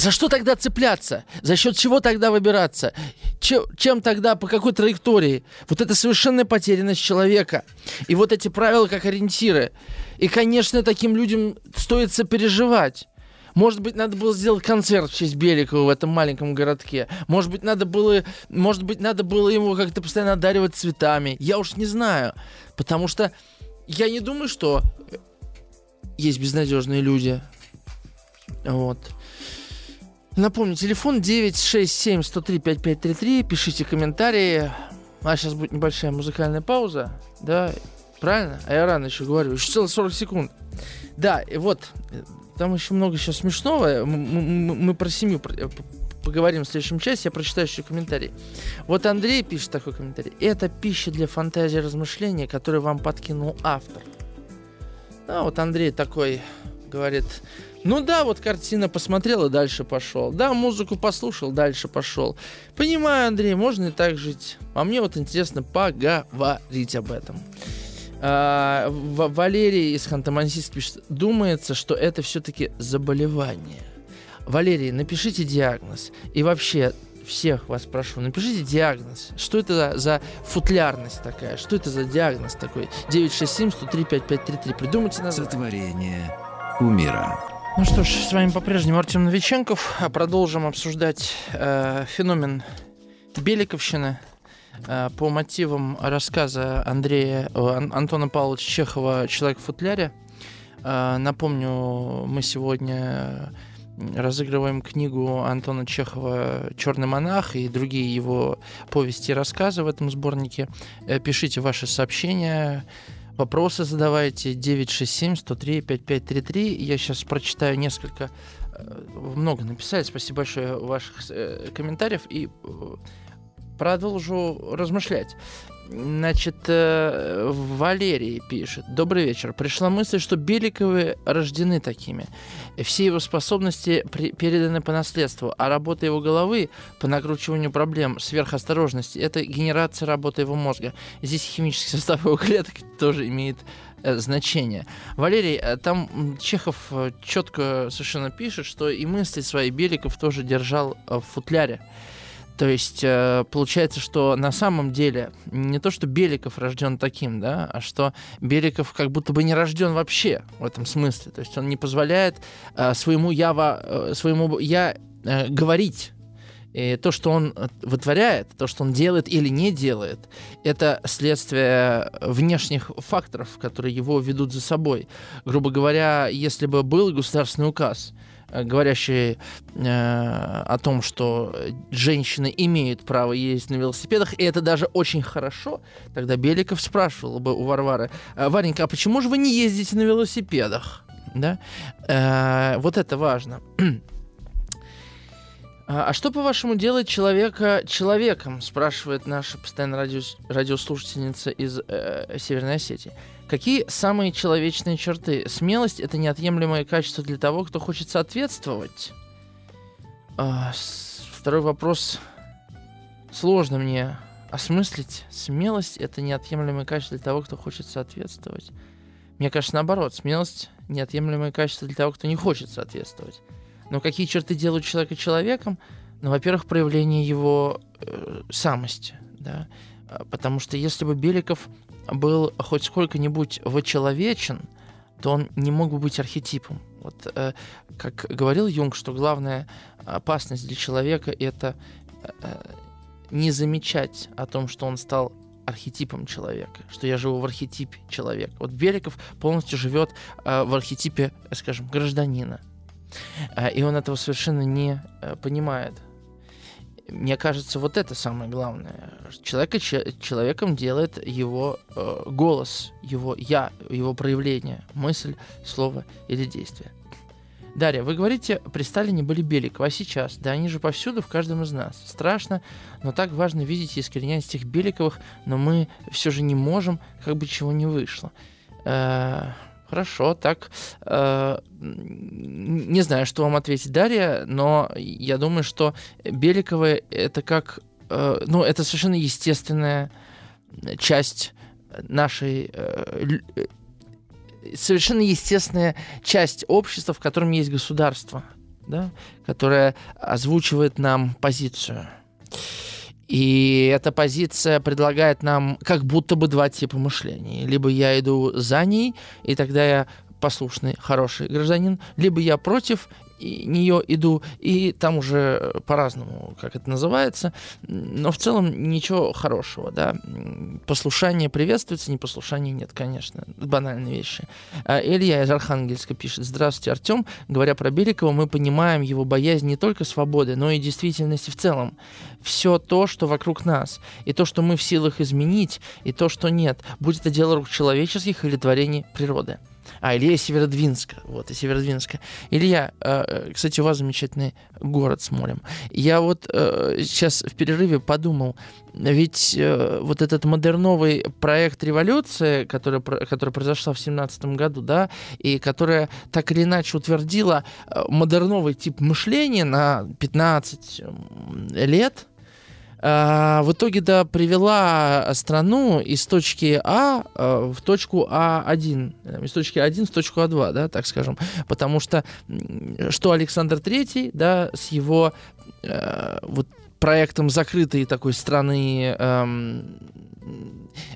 S2: за что тогда цепляться? За счет чего тогда выбираться? Чем, чем тогда, по какой траектории? Вот это совершенная потерянность человека. И вот эти правила как ориентиры. И, конечно, таким людям стоит сопереживать. Может быть, надо было сделать концерт в честь Беликова в этом маленьком городке. Может быть, надо было, может быть, надо было ему как-то постоянно одаривать цветами. Я уж не знаю. Потому что я не думаю, что есть безнадежные люди. Вот. Напомню, телефон 967-103-5533. Пишите комментарии. А сейчас будет небольшая музыкальная пауза. Да, правильно? А я рано еще говорю. Еще целых 40 секунд. Да, и вот, там еще много еще смешного. Мы, мы, мы про семью поговорим в следующем части. Я прочитаю еще комментарий. Вот Андрей пишет такой комментарий. Это пища для фантазии размышления, который вам подкинул автор. А вот Андрей такой говорит, ну да, вот картина посмотрел и дальше пошел. Да, музыку послушал, дальше пошел. Понимаю, Андрей, можно и так жить. А мне вот интересно поговорить об этом. А, Валерий из Ханты-Мансийска пишет, думается, что это все-таки заболевание. Валерий, напишите диагноз. И вообще, всех вас прошу, напишите диагноз. Что это за, футлярность такая? Что это за диагноз такой? 967-103-5533. Придумайте название.
S1: Сотворение умира.
S2: Ну что ж, с вами по-прежнему Артем Новиченков. Продолжим обсуждать э, феномен Беликовщины э, по мотивам рассказа Андрея Антона Павловича Чехова «Человек в футляре». Э, напомню, мы сегодня разыгрываем книгу Антона Чехова «Черный монах» и другие его повести и рассказы в этом сборнике. Э, пишите ваши сообщения, вопросы задавайте 967-103-5533. Я сейчас прочитаю несколько, э, много написали, спасибо большое ваших э, комментариев и продолжу размышлять. Значит, э, Валерий пишет. Добрый вечер. Пришла мысль, что Беликовы рождены такими. Все его способности переданы по наследству, а работа его головы по накручиванию проблем, сверхосторожности – это генерация работы его мозга. Здесь химический состав его клеток тоже имеет э, значение. Валерий, э, там Чехов четко совершенно пишет, что и мысли свои Беликов тоже держал в футляре. То есть э, получается, что на самом деле не то, что Беликов рожден таким, да, а что Беликов как будто бы не рожден вообще в этом смысле. То есть он не позволяет э, своему я, э, своему я э, говорить. И то, что он вытворяет, то, что он делает или не делает, это следствие внешних факторов, которые его ведут за собой. Грубо говоря, если бы был государственный указ, Э, говорящие э, о том, что женщины имеют право ездить на велосипедах, и это даже очень хорошо, тогда Беликов спрашивал бы у Варвары, «Э, Варенька, а почему же вы не ездите на велосипедах? Да? Э, вот это важно. А, а что, по-вашему, делает человека человеком? Спрашивает наша постоянная радио, радиослушательница из э, Северной Осетии. Какие самые человечные черты? Смелость — это неотъемлемое качество для того, кто хочет соответствовать. А, второй вопрос. Сложно мне осмыслить. Смелость — это неотъемлемое качество для того, кто хочет соответствовать. Мне кажется, наоборот. Смелость — неотъемлемое качество для того, кто не хочет соответствовать. Но какие черты делают человека человеком? Ну, во-первых, проявление его э, самости, да. А, потому что если бы Беликов был хоть сколько-нибудь вочеловечен, то он не мог бы быть архетипом. Вот, э, как говорил Юнг, что главная опасность для человека это э, не замечать о том, что он стал архетипом человека, что я живу в архетипе человека. Вот Беликов полностью живет э, в архетипе, скажем, гражданина. Э, и он этого совершенно не э, понимает мне кажется, вот это самое главное. Человека человеком делает его э, голос, его я, его проявление, мысль, слово или действие. Дарья, вы говорите, при Сталине были Беликов, а сейчас? Да они же повсюду, в каждом из нас. Страшно, но так важно видеть и искоренять этих Беликовых, но мы все же не можем, как бы чего не вышло. Э, Хорошо, так. Э, не знаю, что вам ответить, Дарья, но я думаю, что Беликовы это как... Э, ну, это совершенно естественная часть нашей... Э, э, совершенно естественная часть общества, в котором есть государство, да, которое озвучивает нам позицию. И эта позиция предлагает нам как будто бы два типа мышления. Либо я иду за ней, и тогда я послушный, хороший гражданин, либо я против, и нее иду, и там уже по-разному, как это называется, но в целом ничего хорошего, да. Послушание приветствуется, непослушание нет, конечно, банальные вещи. А Илья из Архангельска пишет, здравствуйте, Артем, говоря про Беликова, мы понимаем его боязнь не только свободы, но и действительности в целом. Все то, что вокруг нас, и то, что мы в силах изменить, и то, что нет, будет это дело рук человеческих или творение природы. А, Илья из Северодвинска. Вот, из Северодвинска. Илья, э, э, кстати, у вас замечательный город с морем. Я вот э, сейчас в перерыве подумал, ведь э, вот этот модерновый проект революции, который, который произошла в семнадцатом году, да, и которая так или иначе утвердила э, модерновый тип мышления на 15 лет, в итоге да, привела страну из точки А э, в точку А1, э, из точки А1 в точку А2, да, так скажем. Потому что что Александр III, да, с его э, вот проектом закрытой такой страны, э,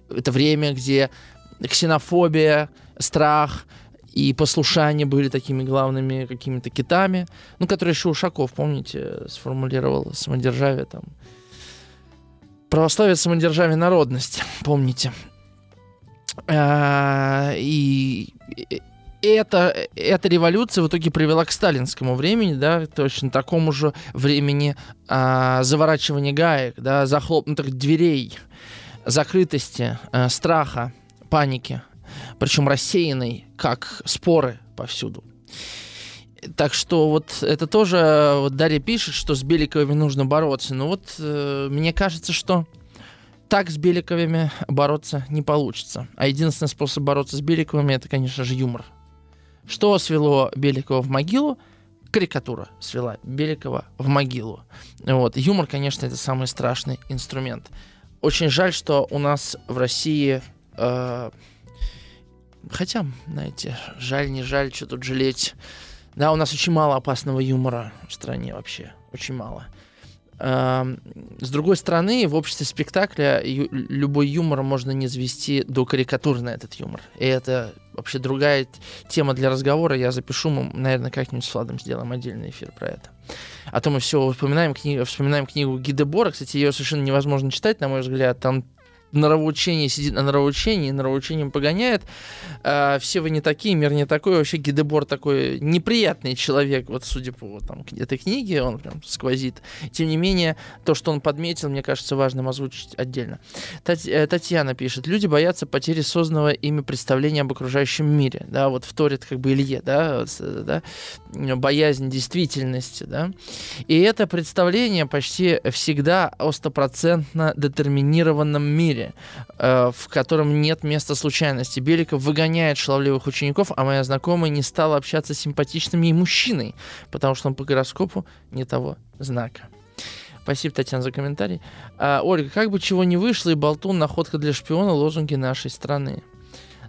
S2: это время, где ксенофобия, страх, и послушание были такими главными какими-то китами, ну, которые еще Ушаков, помните, сформулировал самодержавие там. Православие, самодержавие, народность, помните. А, и эта, эта революция в итоге привела к сталинскому времени, да, точно такому же времени а, заворачивания гаек, да, захлопнутых дверей, закрытости, а, страха, паники причем рассеянный, как споры повсюду. Так что вот это тоже вот Дарья пишет, что с Беликовыми нужно бороться. Но вот э, мне кажется, что так с Беликовыми бороться не получится. А единственный способ бороться с Беликовыми это, конечно же, юмор. Что свело Беликова в могилу? Карикатура свела Беликова в могилу. Вот. Юмор, конечно, это самый страшный инструмент. Очень жаль, что у нас в России э, Хотя, знаете, жаль, не жаль, что тут жалеть. Да, у нас очень мало опасного юмора в стране вообще. Очень мало. С другой стороны, в обществе спектакля любой юмор можно не завести до карикатуры на этот юмор. И это вообще другая тема для разговора. Я запишу, мы, наверное, как-нибудь с Владом сделаем отдельный эфир про это. А то мы все вспоминаем, книгу, вспоминаем книгу Гидебора. Кстати, ее совершенно невозможно читать, на мой взгляд. Там норовоучение сидит на норовоучении, норовоучением погоняет. А, все вы не такие, мир не такой. Вообще Гидебор такой неприятный человек, вот судя по там, этой книге, он прям сквозит. Тем не менее, то, что он подметил, мне кажется важным озвучить отдельно. Э, Татьяна пишет, люди боятся потери созданного ими представления об окружающем мире. Да, вот вторит как бы Илье, да, э, да, боязнь действительности, да. И это представление почти всегда о стопроцентно детерминированном мире мире, э, в котором нет места случайности. Беликов выгоняет шаловливых учеников, а моя знакомая не стала общаться с симпатичным ей мужчиной, потому что он по гороскопу не того знака. Спасибо, Татьяна, за комментарий. А, Ольга, как бы чего не вышло, и болтун, находка для шпиона, лозунги нашей страны.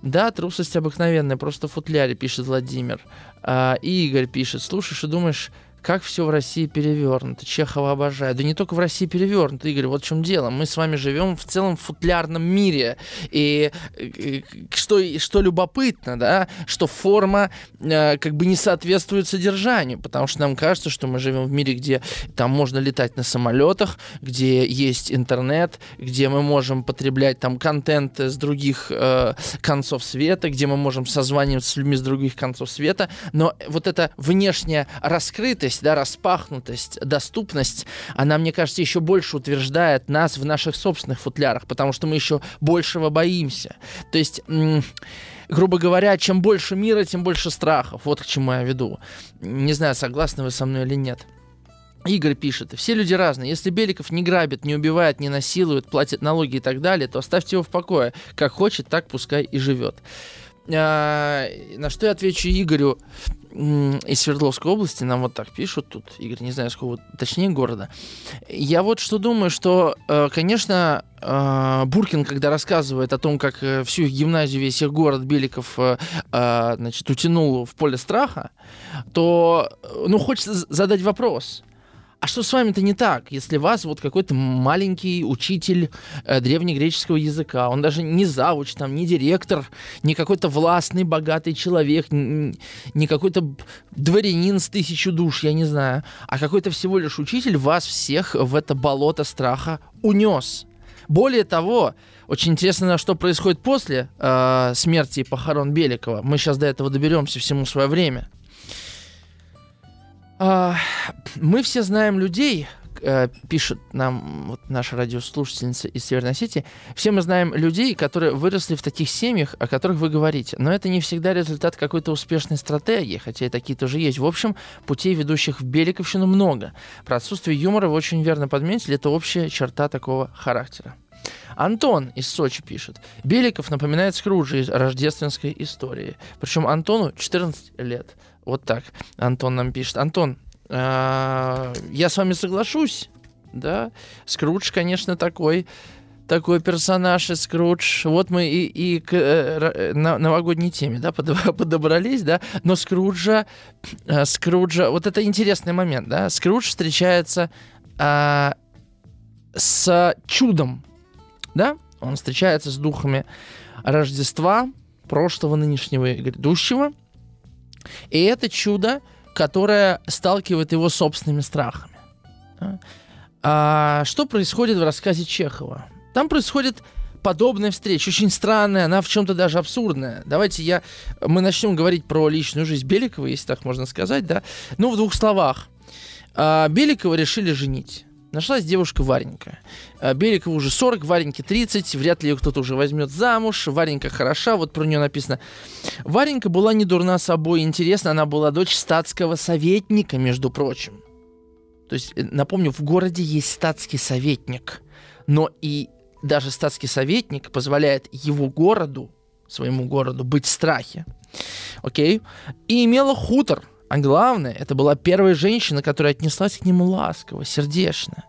S2: Да, трусость обыкновенная, просто в футляре, пишет Владимир. А, Игорь пишет, слушаешь и думаешь, как все в России перевернуто. Чехова обожаю. Да не только в России перевернуто, Игорь, вот в чем дело. Мы с вами живем в целом футлярном мире. И, и что, что любопытно, да, что форма э, как бы не соответствует содержанию, потому что нам кажется, что мы живем в мире, где там можно летать на самолетах, где есть интернет, где мы можем потреблять там контент с других э, концов света, где мы можем созваниваться с людьми с других концов света, но вот эта внешняя раскрытость открытость, да, распахнутость, доступность, она, мне кажется, еще больше утверждает нас в наших собственных футлярах, потому что мы еще большего боимся. То есть грубо говоря, чем больше мира, тем больше страхов. Вот к чему я веду. Не знаю, согласны вы со мной или нет. Игорь пишет, все люди разные. Если Беликов не грабит, не убивает, не насилует, платит налоги и так далее, то оставьте его в покое. Как хочет, так пускай и живет. А, на что я отвечу Игорю из Свердловской области, нам вот так пишут тут, Игорь, не знаю, сколько, точнее, города. Я вот что думаю, что, э, конечно, э, Буркин, когда рассказывает о том, как э, всю их гимназию, весь их город Беликов, значит, утянул в поле страха, то, ну, хочется задать вопрос – а что с вами-то не так, если вас вот какой-то маленький учитель э, древнегреческого языка, он даже не завуч, там, не директор, не какой-то властный, богатый человек, не, не какой-то дворянин с тысячу душ, я не знаю, а какой-то всего лишь учитель вас всех в это болото страха унес. Более того, очень интересно, что происходит после э, смерти и похорон Беликова. Мы сейчас до этого доберемся всему свое время. А, мы все знаем людей, э, пишет нам вот наша радиослушательница из Северной Осетии, все мы знаем людей, которые выросли в таких семьях, о которых вы говорите. Но это не всегда результат какой-то успешной стратегии, хотя и такие тоже есть. В общем, путей, ведущих в Беликовщину, много. Про отсутствие юмора вы очень верно подметили, это общая черта такого характера. Антон из Сочи пишет. Беликов напоминает Скруджа из рождественской истории. Причем Антону 14 лет. Вот так Антон нам пишет. Антон, э, я с вами соглашусь. да. Скрудж, конечно, такой такой персонаж и Скрудж. Вот мы и, и к э, на, новогодней теме, да, подобрались, да. Но Скруджа, э, Скруджа, вот это интересный момент, да. Скрудж встречается э, с чудом, да. Он встречается с духами Рождества, прошлого, нынешнего и грядущего. И это чудо, которое сталкивает его собственными страхами. А что происходит в рассказе Чехова? Там происходит подобная встреча, очень странная, она в чем-то даже абсурдная. Давайте я, мы начнем говорить про личную жизнь Беликова, если так можно сказать, да. Ну, в двух словах. А, Беликова решили женить. Нашлась девушка Варенька. А, Беликова уже 40, Вареньке 30, вряд ли ее кто-то уже возьмет замуж. Варенька хороша, вот про нее написано. Варенька была не дурна собой, интересно, она была дочь статского советника, между прочим. То есть, э, напомню, в городе есть статский советник, но и даже статский советник позволяет его городу, своему городу, быть в страхе. Окей? И имела хутор. А главное, это была первая женщина, которая отнеслась к нему ласково, сердечно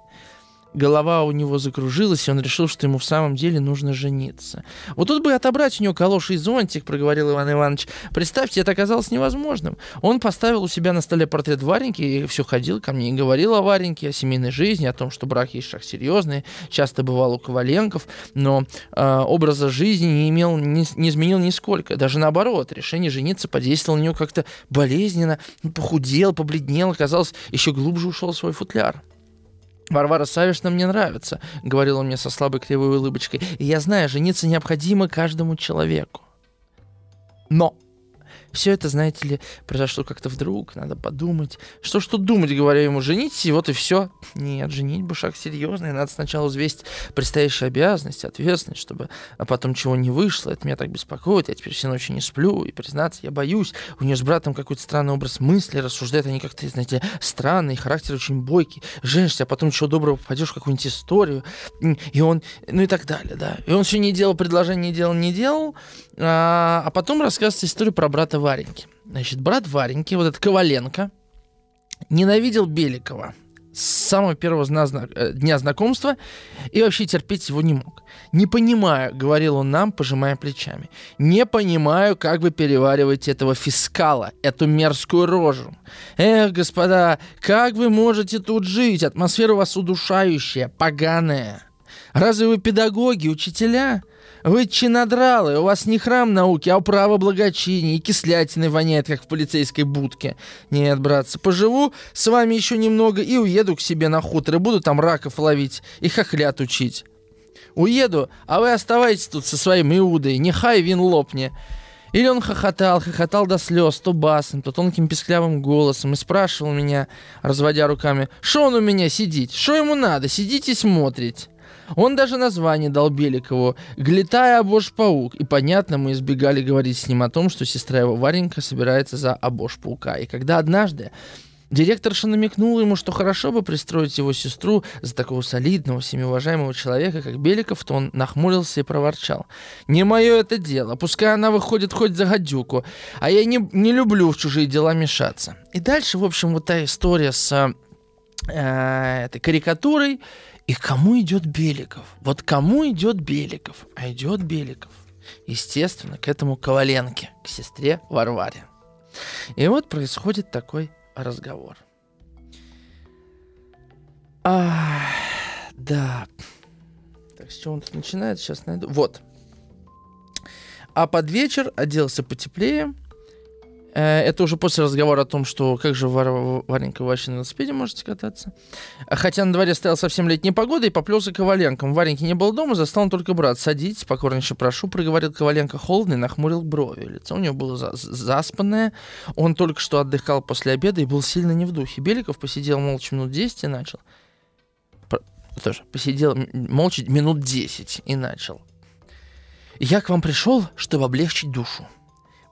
S2: голова у него закружилась, и он решил, что ему в самом деле нужно жениться. Вот тут бы отобрать у него калоши и зонтик, проговорил Иван Иванович. Представьте, это оказалось невозможным. Он поставил у себя на столе портрет Вареньки и все ходил ко мне и говорил о Вареньке, о семейной жизни, о том, что брак есть шаг серьезный. Часто бывал у Коваленков, но э, образа жизни не имел, не, не изменил нисколько. Даже наоборот, решение жениться подействовало на него как-то болезненно, похудел, побледнел, оказалось, еще глубже ушел в свой футляр. Варвара Савишна мне нравится, говорила мне со слабой кривой улыбочкой. И я знаю, жениться необходимо каждому человеку. Но все это, знаете ли, произошло как-то вдруг, надо подумать. Что ж тут думать, говорю ему, женитесь, и вот и все. Нет, женить бы шаг серьезный, надо сначала взвесить предстоящие обязанности, ответственность, чтобы а потом чего не вышло. Это меня так беспокоит, я теперь все ночи не сплю, и признаться, я боюсь. У нее с братом какой-то странный образ мысли, рассуждают они как-то, знаете, странный, характер очень бойкий. Женишься, а потом чего доброго попадешь в какую-нибудь историю, и он, ну и так далее, да. И он все не делал, предложение не делал, не делал, а, а потом рассказывается история про брата Вареньки. Значит, брат Вареньки, вот этот Коваленко, ненавидел Беликова с самого первого э, дня знакомства и вообще терпеть его не мог. «Не понимаю», — говорил он нам, пожимая плечами, «не понимаю, как вы перевариваете этого фискала, эту мерзкую рожу. Эх, господа, как вы можете тут жить? Атмосфера у вас удушающая, поганая. Разве вы педагоги, учителя?» Вы чинодралы, у вас не храм науки, а управа благочиния, и кислятиной воняет, как в полицейской будке. Нет, братцы, поживу с вами еще немного и уеду к себе на хутор, и буду там раков ловить и хохлят учить. Уеду, а вы оставайтесь тут со своим Иудой, нехай вин лопни. Или он хохотал, хохотал до слез, то басом, то тонким песклявым голосом и спрашивал меня, разводя руками, «Что он у меня сидит? Что ему надо? Сидите смотреть». Он даже название дал Беликову «Глитая обож-паук». И понятно, мы избегали говорить с ним о том, что сестра его Варенька собирается за обож-паука. И когда однажды Директорша намекнула ему, что хорошо бы пристроить его сестру за такого солидного, всемиважаемого человека, как Беликов, то он нахмурился и проворчал. «Не мое это дело. Пускай она выходит хоть за гадюку. А я не, не люблю в чужие дела мешаться». И дальше, в общем, вот та история с э, этой карикатурой и кому идет Беликов? Вот кому идет Беликов? А идет Беликов, естественно, к этому Коваленке, к сестре Варваре. И вот происходит такой разговор. А, да. Так, с чего он тут начинает? Сейчас найду. Вот. А под вечер оделся потеплее, это уже после разговора о том, что как же Вар- Варенька вообще на велосипеде можете кататься. Хотя на дворе стояла совсем летняя погода и поплелся к Коваленкам. Вареньки не было дома, застал он только брат. «Садитесь, покорнейше прошу», — проговорил Коваленко холодно нахмурил брови. Лицо у него было за- заспанное. Он только что отдыхал после обеда и был сильно не в духе. Беликов посидел молча минут 10 и начал. Тоже посидел молча минут 10 и начал. «Я к вам пришел, чтобы облегчить душу.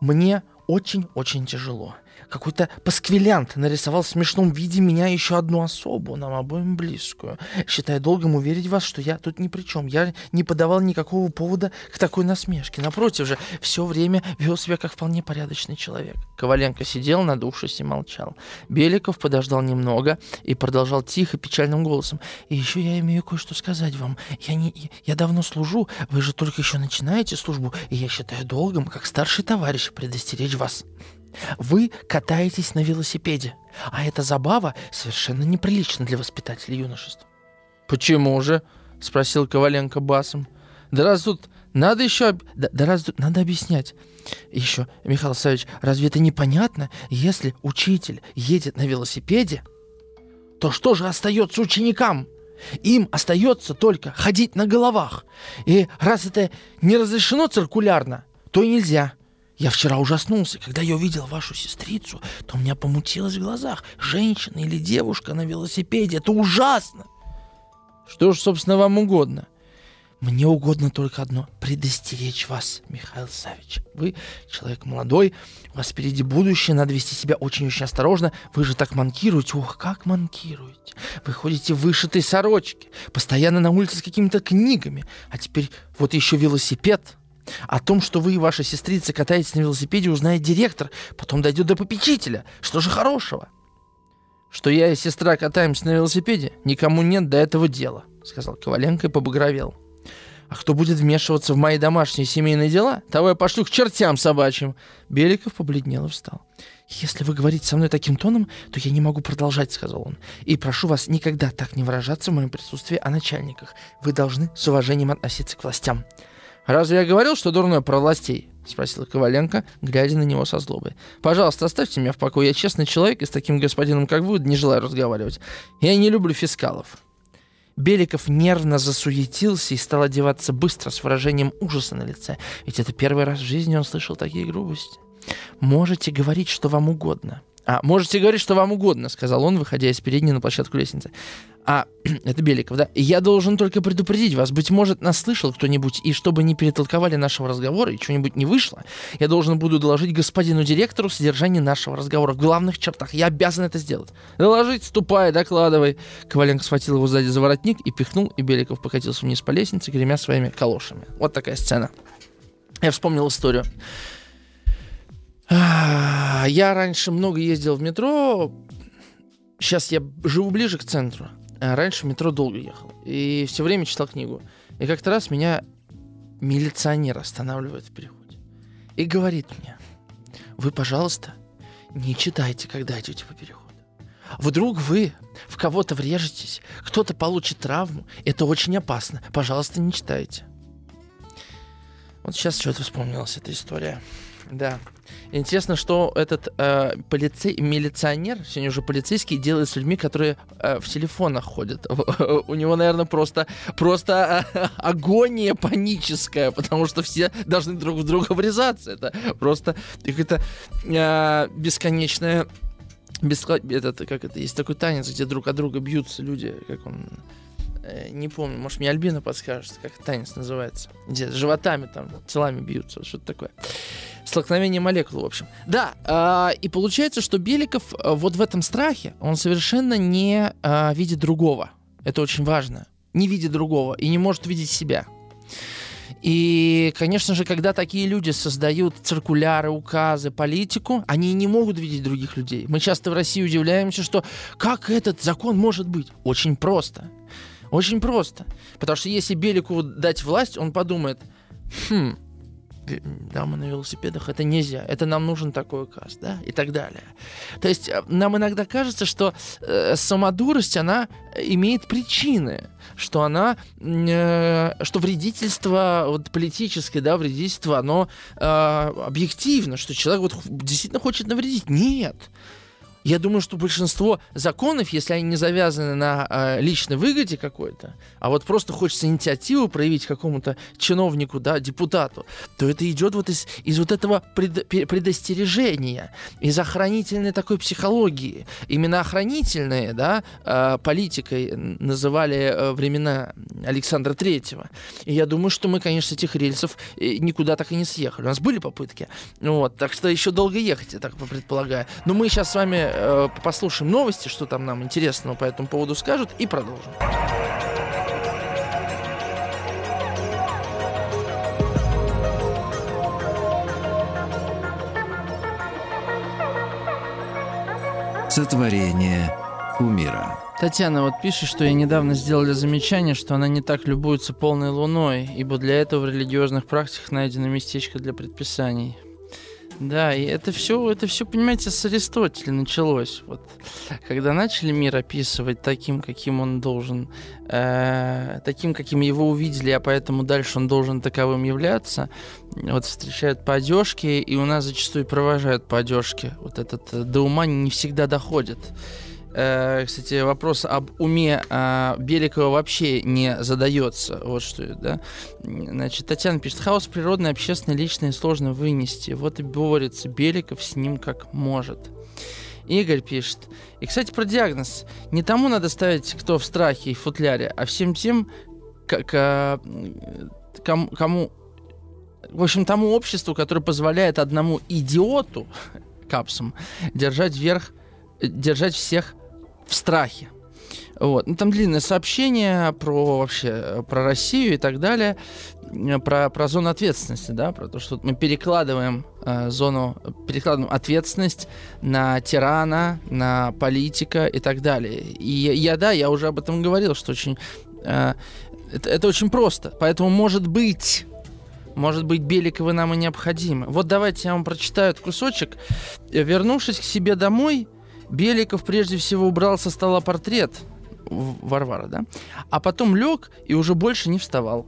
S2: Мне очень-очень тяжело. Какой-то пасквилянт нарисовал в смешном виде меня еще одну особу, нам обоим близкую, считая долгом уверить вас, что я тут ни при чем. Я не подавал никакого повода к такой насмешке. Напротив же, все время вел себя как вполне порядочный человек. Коваленко сидел, надувшись и молчал. Беликов подождал немного и продолжал тихо, печальным голосом. И еще я имею кое-что сказать вам. Я, не, я давно служу, вы же только еще начинаете службу, и я считаю долгом, как старший товарищ, предостеречь вас. Вы катаетесь на велосипеде, а эта забава совершенно неприлична для воспитателей юношества. «Почему же?» — спросил Коваленко басом. «Да раз тут надо еще... Да, да раз тут надо объяснять. Еще, Михаил Савич, разве это непонятно, если учитель едет на велосипеде, то что же остается ученикам?» Им остается только ходить на головах. И раз это не разрешено циркулярно, то и нельзя. Я вчера ужаснулся, когда я увидел вашу сестрицу, то у меня помутилось в глазах. Женщина или девушка на велосипеде, это ужасно. Что ж, собственно, вам угодно? Мне угодно только одно — предостеречь вас, Михаил Савич. Вы человек молодой, у вас впереди будущее, надо вести себя очень-очень осторожно. Вы же так манкируете, ох, как манкируете. Вы ходите в вышитой сорочке, постоянно на улице с какими-то книгами. А теперь вот еще велосипед — о том, что вы и ваша сестрица катаетесь на велосипеде, узнает директор, потом дойдет до попечителя. Что же хорошего? Что я и сестра катаемся на велосипеде, никому нет до этого дела, сказал Коваленко и побагровел. А кто будет вмешиваться в мои домашние семейные дела, того я пошлю к чертям собачьим. Беликов побледнел и встал. «Если вы говорите со мной таким тоном, то я не могу продолжать», — сказал он. «И прошу вас никогда так не выражаться в моем присутствии о начальниках. Вы должны с уважением относиться к властям. «Разве я говорил, что дурной про властей?» — спросил Коваленко, глядя на него со злобой. «Пожалуйста, оставьте меня в покое. Я честный человек, и с таким господином, как вы, не желаю разговаривать. Я не люблю фискалов». Беликов нервно засуетился и стал одеваться быстро, с выражением ужаса на лице. Ведь это первый раз в жизни он слышал такие грубости. «Можете говорить, что вам угодно». «А, можете говорить, что вам угодно», — сказал он, выходя из передней на площадку лестницы. А, это Беликов, да? Я должен только предупредить вас. Быть может, нас слышал кто-нибудь, и чтобы не перетолковали нашего разговора и что-нибудь не вышло, я должен буду доложить господину директору содержание нашего разговора в главных чертах. Я обязан это сделать. Доложить, ступай, докладывай. Коваленко схватил его сзади за воротник и пихнул, и Беликов покатился вниз по лестнице, гремя своими калошами. Вот такая сцена. Я вспомнил историю. А, я раньше много ездил в метро. Сейчас я живу ближе к центру. А раньше в метро долго ехал. И все время читал книгу. И как-то раз меня милиционер останавливает в переходе. И говорит мне, вы, пожалуйста, не читайте, когда идете по переходу. Вдруг вы в кого-то врежетесь, кто-то получит травму. Это очень опасно. Пожалуйста, не читайте. Вот сейчас что-то вспомнилась эта история. Да. Интересно, что этот э, полицей, милиционер, сегодня уже полицейский, делает с людьми, которые э, в телефонах ходят. У него, наверное, просто, просто э, агония паническая, потому что все должны друг в друга врезаться. Это просто какая-то э, бесконечная... Беск... Этот, как это, есть такой танец, где друг от друга бьются люди, как он не помню, может, мне Альбина подскажет, как танец называется. Где животами там, телами бьются, что-то такое. Столкновение молекул, в общем. Да, э, и получается, что Беликов э, вот в этом страхе, он совершенно не э, видит другого. Это очень важно. Не видит другого и не может видеть себя. И, конечно же, когда такие люди создают циркуляры, указы, политику, они не могут видеть других людей. Мы часто в России удивляемся, что как этот закон может быть? Очень просто. Очень просто. Потому что если Белику дать власть, он подумает, хм, дамы на велосипедах, это нельзя, это нам нужен такой указ, да, и так далее. То есть э, нам иногда кажется, что э, самодурость, она имеет причины, что она, э, что вредительство, вот политическое, да, вредительство, оно э, объективно, что человек вот действительно хочет навредить. Нет. Я думаю, что большинство законов, если они не завязаны на э, личной выгоде какой-то, а вот просто хочется инициативу проявить какому-то чиновнику, да, депутату, то это идет вот из, из вот этого пред, предостережения, из охранительной такой психологии. Именно охранительные, да, э, политикой называли э, времена Александра Третьего. И я думаю, что мы, конечно, этих рельсов э, никуда так и не съехали. У нас были попытки, вот, так что еще долго ехать, я так предполагаю. Но мы сейчас с вами э, послушаем новости, что там нам интересного по этому поводу скажут, и продолжим.
S1: Сотворение умира.
S2: Татьяна вот пишет, что ей недавно сделали замечание, что она не так любуется полной луной, ибо для этого в религиозных практиках найдено местечко для предписаний. Да, и это все, это все, понимаете, с Аристотеля началось. Вот, когда начали мир описывать таким, каким он должен, э, таким, каким его увидели, а поэтому дальше он должен таковым являться. Вот встречают по одежке, и у нас зачастую провожают по одежке. Вот этот э, до ума не всегда доходит. Э, кстати, вопрос об уме э, Беликова вообще не задается. Вот что, да. Значит, Татьяна пишет, хаос природный, общественный, личный сложно вынести. Вот и борется Беликов с ним как может. Игорь пишет. И, кстати, про диагноз. Не тому надо ставить, кто в страхе и в футляре, а всем тем, как, а, кому, кому в общем, тому обществу, которое позволяет одному идиоту, капсам, держать вверх, держать всех в страхе. Вот. Ну, там длинное сообщение про вообще про Россию и так далее, про, про зону ответственности, да, про то, что мы перекладываем э, зону, перекладываем ответственность на тирана, на политика и так далее. И я, да, я уже об этом говорил, что очень э, это, это очень просто. Поэтому, может быть, может быть, Беликовы нам и необходимы. Вот давайте я вам прочитаю этот кусочек. Вернувшись к себе домой, Беликов прежде всего убрал со стола портрет Варвара, да? А потом лег и уже больше не вставал.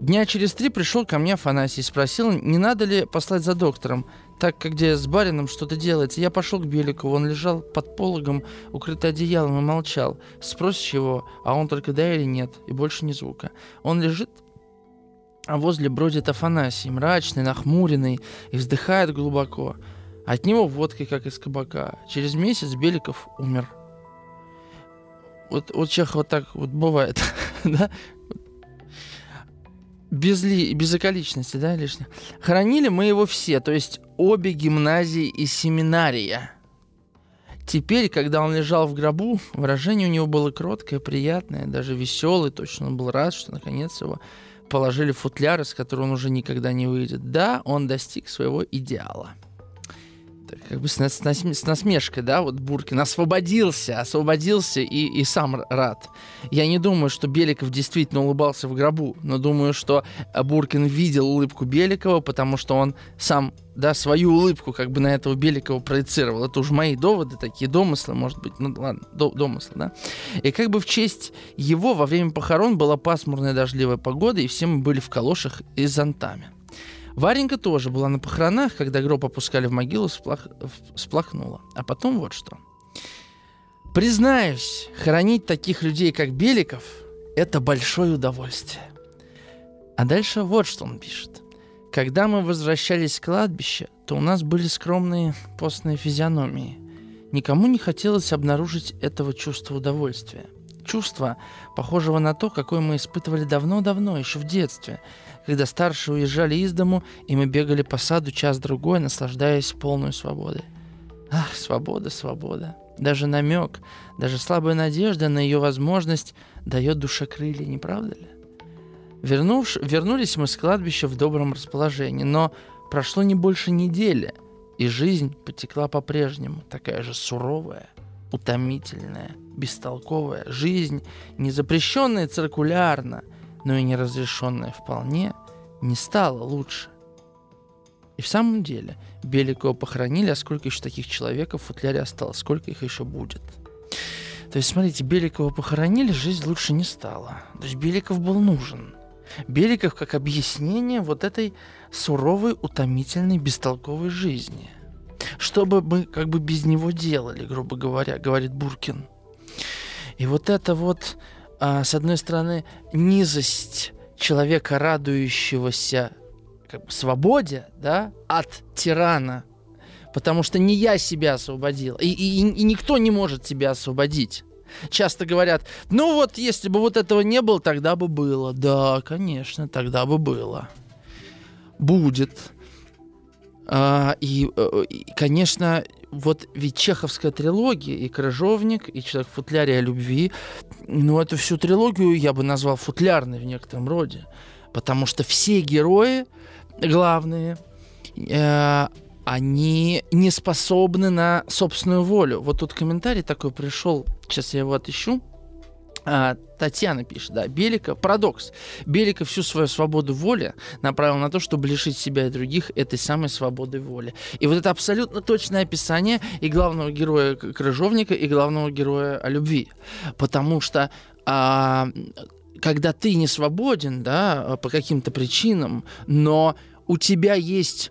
S2: Дня через три пришел ко мне Афанасий и спросил, не надо ли послать за доктором, так как где с барином что-то делается. Я пошел к Беликову, он лежал под пологом, укрытый одеялом и молчал. Спросишь его, а он только да или нет, и больше ни звука. Он лежит, а возле бродит Афанасий, мрачный, нахмуренный, и вздыхает глубоко. От него водкой, как из кабака. Через месяц Беликов умер. Вот, вот Чехов вот так вот бывает, да? Без, ли, без околичности, да, лишних. Хоронили мы его все, то есть обе гимназии и семинария. Теперь, когда он лежал в гробу, выражение у него было кроткое, приятное, даже веселое. Точно он был рад, что наконец его положили в футляр, из которого он уже никогда не выйдет. Да, он достиг своего идеала как бы с, с, с насмешкой, да, вот Буркин освободился, освободился и, и сам рад. Я не думаю, что Беликов действительно улыбался в гробу, но думаю, что Буркин видел улыбку Беликова, потому что он сам, да, свою улыбку как бы на этого Беликова проецировал. Это уж мои доводы, такие домыслы, может быть, ну ладно, до, домыслы, да. И как бы в честь его во время похорон была пасмурная дождливая погода, и все мы были в калошах и зонтами. Варенька тоже была на похоронах, когда гроб опускали в могилу, сплах... сплакнула. А потом вот что. Признаюсь, хоронить таких людей, как Беликов, это большое удовольствие. А дальше вот что он пишет. Когда мы возвращались с кладбища, то у нас были скромные постные физиономии. Никому не хотелось обнаружить этого чувства удовольствия. Чувство, похожего на то, какое мы испытывали давно-давно, еще в детстве – когда старшие уезжали из дому, и мы бегали по саду час-другой, наслаждаясь полной свободой. Ах, свобода, свобода. Даже намек, даже слабая надежда на ее возможность дает душе крылья, не правда ли? Вернувш... Вернулись мы с кладбища в добром расположении, но прошло не больше недели, и жизнь потекла по-прежнему, такая же суровая, утомительная, бестолковая. Жизнь, не запрещенная циркулярно – но и неразрешенное вполне, не стало лучше. И в самом деле, Беликова похоронили, а сколько еще таких человеков в футляре осталось, сколько их еще будет. То есть, смотрите, Беликова похоронили, жизнь лучше не стала. То есть Беликов был нужен. Беликов как объяснение вот этой суровой, утомительной, бестолковой жизни. Что бы мы как бы без него делали, грубо говоря, говорит Буркин. И вот это вот, с одной стороны, низость человека, радующегося как бы, свободе, да, от тирана, потому что не я себя освободил, и, и, и никто не может тебя освободить. Часто говорят, ну вот, если бы вот этого не было, тогда бы было. Да, конечно, тогда бы было. Будет. А, и, э, и, конечно, вот ведь чеховская трилогия, и «Крыжовник», и «Человек в футляре о любви», ну, эту всю трилогию я бы назвал футлярной в некотором роде. Потому что все герои главные, э, они не способны на собственную волю. Вот тут комментарий такой пришел, сейчас я его отыщу. А, Татьяна пишет, да, Белика, парадокс. Белика всю свою свободу воли направил на то, чтобы лишить себя и других этой самой свободы воли. И вот это абсолютно точное описание и главного героя Крыжовника, и главного героя о любви. Потому что а, когда ты не свободен, да, по каким-то причинам, но у тебя есть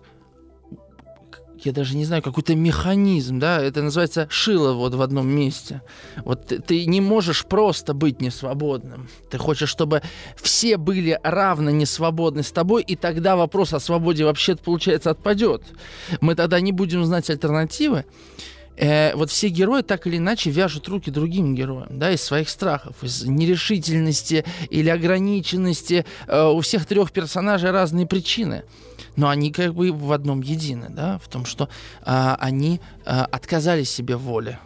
S2: я даже не знаю, какой-то механизм, да, это называется шило вот в одном месте. Вот ты, ты не можешь просто быть несвободным. Ты хочешь, чтобы все были равно несвободны с тобой, и тогда вопрос о свободе вообще, получается, отпадет. Мы тогда не будем знать альтернативы. Э, вот все герои так или иначе вяжут руки другим героям, да, из своих страхов, из нерешительности или ограниченности. Э, у всех трех персонажей разные причины но они как бы в одном едины, да, в том, что а, они а, отказали себе воле,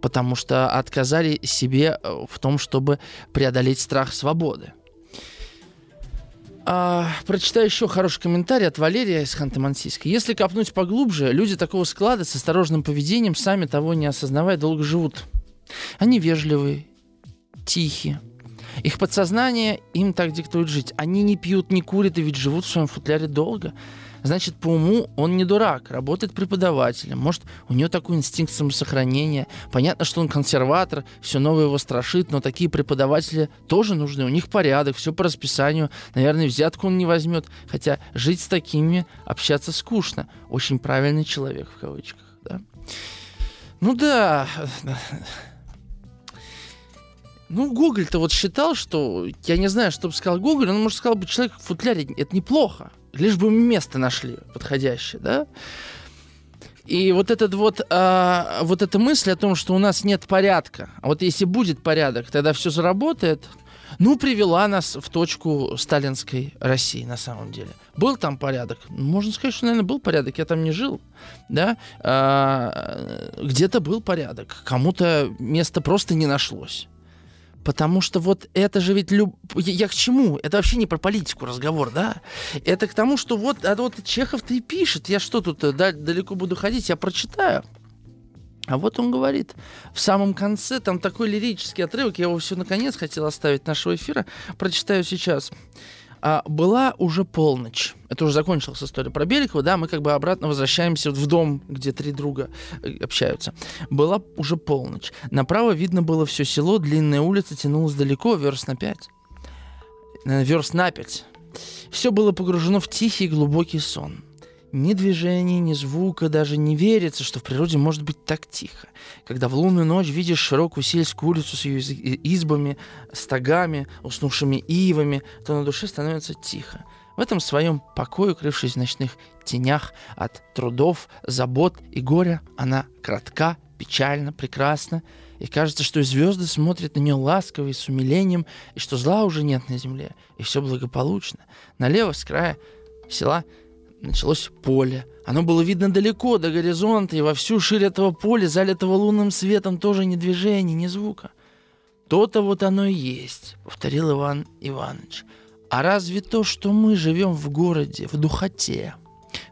S2: потому что отказали себе э, в том, чтобы преодолеть страх свободы. А, прочитаю еще хороший комментарий от Валерия из Ханты-Мансийска. Если копнуть поглубже, люди такого склада с осторожным поведением, сами того не осознавая, долго живут. Они вежливые, тихие, их подсознание им так диктует жить. Они не пьют, не курят и ведь живут в своем футляре долго. Значит, по уму он не дурак, работает преподавателем. Может, у него такой инстинкт самосохранения. Понятно, что он консерватор, все новое его страшит, но такие преподаватели тоже нужны. У них порядок, все по расписанию. Наверное, взятку он не возьмет. Хотя жить с такими, общаться скучно. Очень правильный человек, в кавычках. Да? Ну да, ну, Гоголь-то вот считал, что, я не знаю, что бы сказал Гоголь, он, может, сказал бы, человек в футляре, это неплохо, лишь бы место нашли подходящее, да? И вот этот вот, а, вот эта мысль о том, что у нас нет порядка, а вот если будет порядок, тогда все заработает, ну, привела нас в точку сталинской России, на самом деле. Был там порядок? Можно сказать, что, наверное, был порядок. Я там не жил, да? А, где-то был порядок. Кому-то место просто не нашлось. Потому что вот это же ведь люб... Я к чему? Это вообще не про политику разговор, да? Это к тому, что вот, а вот Чехов-то и пишет. Я что тут э, да, далеко буду ходить? Я прочитаю. А вот он говорит, в самом конце, там такой лирический отрывок, я его все наконец хотел оставить нашего эфира, прочитаю сейчас а, была уже полночь. Это уже закончилась история про Беликова, да, мы как бы обратно возвращаемся в дом, где три друга э, общаются. Была уже полночь. Направо видно было все село, длинная улица тянулась далеко, верст на пять. Э, верст на пять. Все было погружено в тихий глубокий сон. Ни движения, ни звука, даже не верится, что в природе может быть так тихо. Когда в лунную ночь видишь широкую сельскую улицу с ее избами, стогами, уснувшими ивами, то на душе становится тихо. В этом своем покое, укрывшись в ночных тенях от трудов, забот и горя, она кратка, печальна, прекрасна, и кажется, что звезды смотрят на нее ласково и с умилением, и что зла уже нет на земле, и все благополучно. Налево с края села началось поле. Оно было видно далеко, до горизонта, и во всю ширь этого поля, залитого лунным светом, тоже ни движения, ни звука. То-то вот оно и есть, повторил Иван Иванович. А разве то, что мы живем в городе, в духоте,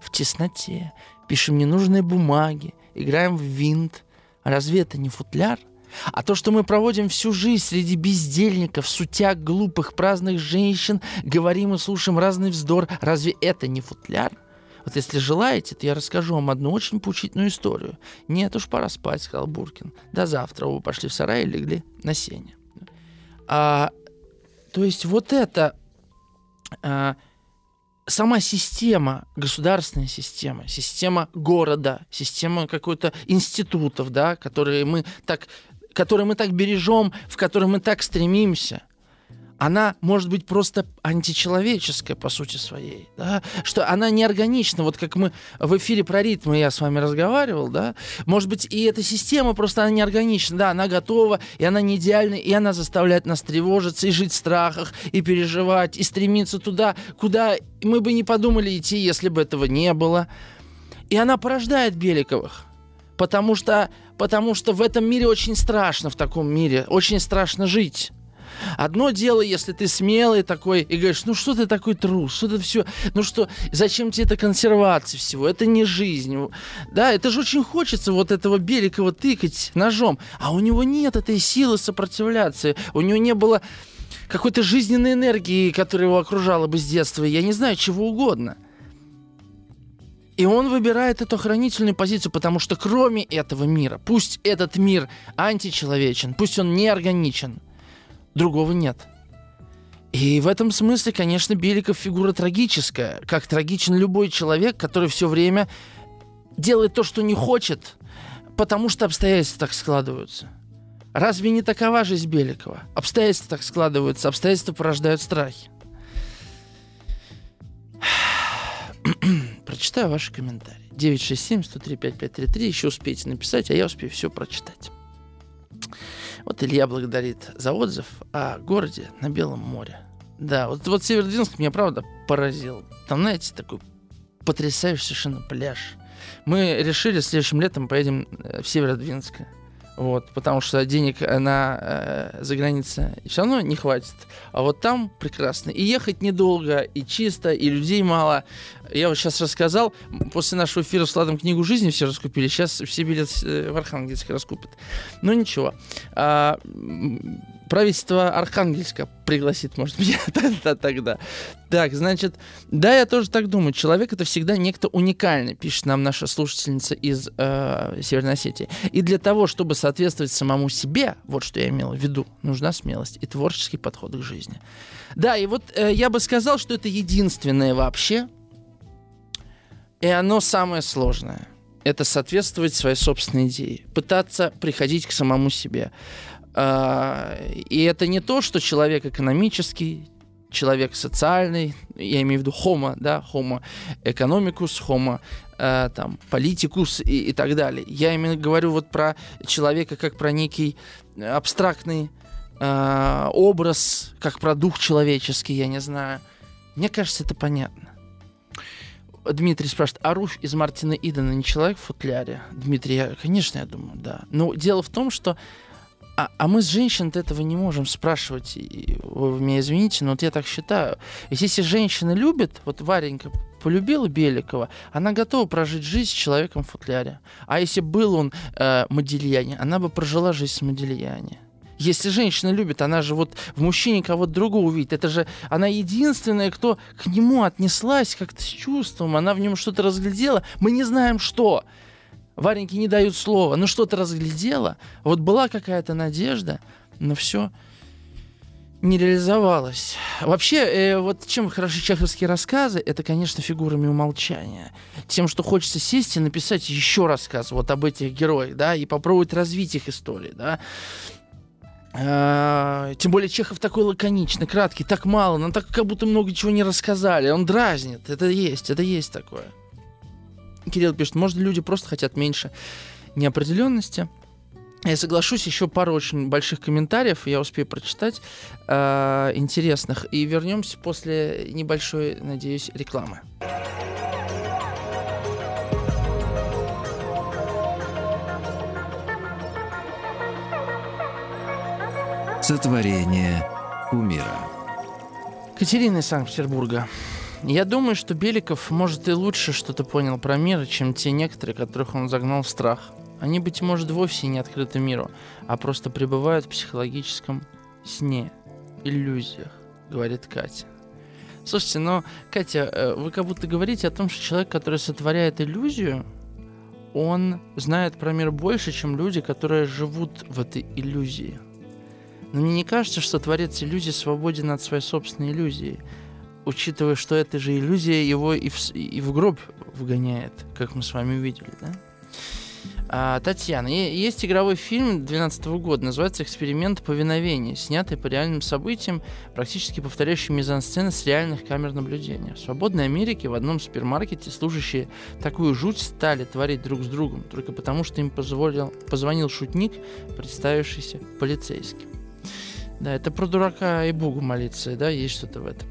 S2: в тесноте, пишем ненужные бумаги, играем в винт, разве это не футляр? А то, что мы проводим всю жизнь среди бездельников, сутяг, глупых, праздных женщин, говорим и слушаем разный вздор, разве это не футляр? Вот если желаете, то я расскажу вам одну очень поучительную историю. Нет уж, пора спать, сказал Буркин. До завтра оба пошли в сарай и легли на сене. А, то есть вот это а, сама система, государственная система, система города, система какой-то институтов, да, которые мы так, которые мы так бережем, в которые мы так стремимся, она может быть просто античеловеческая по сути своей, да? что она неорганична, вот как мы в эфире про ритмы я с вами разговаривал, да, может быть и эта система просто она неорганична, да, она готова, и она не идеальна, и она заставляет нас тревожиться, и жить в страхах, и переживать, и стремиться туда, куда мы бы не подумали идти, если бы этого не было. И она порождает Беликовых, потому что, потому что в этом мире очень страшно, в таком мире, очень страшно жить. Одно дело, если ты смелый такой и говоришь, ну что ты такой трус, что ты все, ну что, зачем тебе эта консервация всего, это не жизнь. Да, это же очень хочется вот этого Беликова тыкать ножом, а у него нет этой силы сопротивляться, у него не было какой-то жизненной энергии, которая его окружала бы с детства, я не знаю, чего угодно. И он выбирает эту охранительную позицию, потому что кроме этого мира, пусть этот мир античеловечен, пусть он неорганичен, другого нет. И в этом смысле, конечно, Беликов фигура трагическая. Как трагичен любой человек, который все время делает то, что не хочет, потому что обстоятельства так складываются. Разве не такова жизнь Беликова? Обстоятельства так складываются, обстоятельства порождают страхи. Прочитаю ваши комментарии. 967-103-5533. Еще успейте написать, а я успею все прочитать. Вот Илья благодарит за отзыв о городе на Белом море. Да, вот, вот Северодвинск меня, правда, поразил. Там, знаете, такой потрясающий совершенно пляж. Мы решили, следующим летом поедем э, в Северодвинск. Вот, потому что денег на э, за границей все равно не хватит. А вот там прекрасно. И ехать недолго, и чисто, и людей мало. Я вот сейчас рассказал, после нашего эфира с Владом книгу жизни все раскупили, сейчас все билеты э, в Архангельск раскупят. Ну ничего. А, правительство Архангельска пригласит, может тогда, тогда. Так, значит, да, я тоже так думаю. Человек это всегда некто уникальный, пишет нам наша слушательница из э, Северной Осетии. И для того, чтобы соответствовать самому себе, вот что я имел в виду, нужна смелость и творческий подход к жизни. Да, и вот э, я бы сказал, что это единственное вообще, и оно самое сложное. Это соответствовать своей собственной идее. Пытаться приходить к самому себе. А, и это не то, что человек экономический, человек социальный, я имею в виду homo, да, homo economicus, homo там, политикус и, и так далее. Я именно говорю вот про человека как про некий абстрактный э, образ, как про дух человеческий, я не знаю. Мне кажется, это понятно. Дмитрий спрашивает, а Руфь из Мартина Идена не человек в футляре? Дмитрий, я, конечно, я думаю, да. Но дело в том, что а, а мы с женщин этого не можем спрашивать. И, вы меня извините, но вот я так считаю. Если женщина любит, вот Варенька полюбила Беликова, она готова прожить жизнь с человеком в футляре. А если был он э, Модильяне, она бы прожила жизнь с Модильяне. Если женщина любит, она же вот в мужчине кого-то другого увидит. Это же она единственная, кто к нему отнеслась как-то с чувством. Она в нем что-то разглядела. Мы не знаем, что. Вареньке не дают слова, ну что-то разглядела, вот была какая-то надежда, но все не реализовалось. Вообще, э, вот чем хороши чеховские рассказы, это, конечно, фигурами умолчания. Тем, что хочется сесть и написать еще рассказ вот об этих героях, да, и попробовать развить их истории, да. А, тем более Чехов такой лаконичный, краткий, так мало, нам так как будто много чего не рассказали. Он дразнит, это есть, это есть такое. Кирилл пишет, может, люди просто хотят меньше неопределенности. Я соглашусь, еще пару очень больших комментариев я успею прочитать, э, интересных. И вернемся после небольшой, надеюсь, рекламы.
S1: Сотворение умира.
S2: Катерина из Санкт-Петербурга. Я думаю, что Беликов, может, и лучше что-то понял про мир, чем те некоторые, которых он загнал в страх. Они, быть может, вовсе не открыты миру, а просто пребывают в психологическом сне, иллюзиях, говорит Катя. Слушайте, но, Катя, э, вы как будто говорите о том, что человек, который сотворяет иллюзию, он знает про мир больше, чем люди, которые живут в этой иллюзии. Но мне не кажется, что творец иллюзии свободен от своей собственной иллюзии учитывая, что это же иллюзия его и в, и в гроб вгоняет, как мы с вами увидели, да? А, Татьяна, есть игровой фильм 2012 года, называется «Эксперимент повиновения», снятый по реальным событиям, практически повторяющий мизансцены с реальных камер наблюдения. В свободной Америке в одном супермаркете служащие такую жуть стали творить друг с другом, только потому что им позволил, позвонил шутник, представившийся полицейским. Да, это про дурака и Богу молиться, да, есть что-то в этом.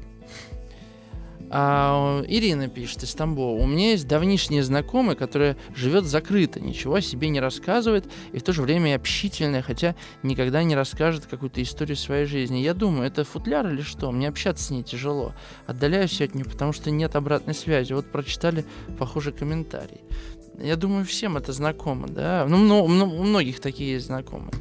S2: А, Ирина пишет из Тамбова. У меня есть давнишняя знакомая, которая живет закрыто, ничего о себе не рассказывает и в то же время общительная, хотя никогда не расскажет какую-то историю своей жизни. Я думаю, это футляр или что? Мне общаться с ней тяжело. Отдаляюсь от нее, потому что нет обратной связи. Вот прочитали похожий комментарий. Я думаю, всем это знакомо, да. Ну, у многих такие есть знакомые.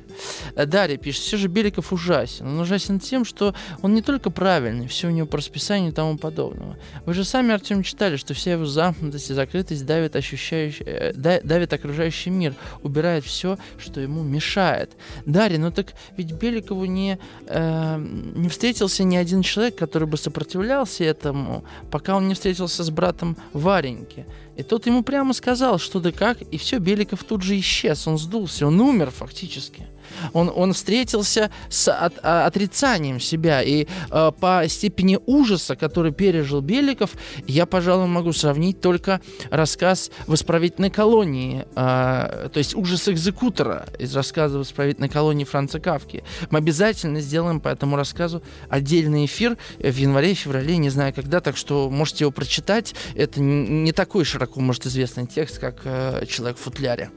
S2: Э, Дарья пишет, все же Беликов ужасен. Он ужасен тем, что он не только правильный, все у него по расписанию и тому подобного. Вы же сами, Артем, читали, что вся его замкнутость и закрытость давит, ощущающий, э, давит окружающий мир, убирает все, что ему мешает. Дарья, ну так ведь Беликову не, э, не встретился ни один человек, который бы сопротивлялся этому, пока он не встретился с братом Вареньки. И тот ему прямо сказал, что да как, и все, Беликов тут же исчез, он сдулся, он умер фактически. Он, он встретился с от, а, отрицанием себя. И э, по степени ужаса, который пережил Беликов, я, пожалуй, могу сравнить только рассказ в исправительной колонии, э, то есть ужас экзекутора из рассказа в исправительной колонии Франца Кавки. Мы обязательно сделаем по этому рассказу отдельный эфир в январе-феврале, не знаю когда, так что можете его прочитать. Это не такой широко, может, известный текст, как э, «Человек в футляре».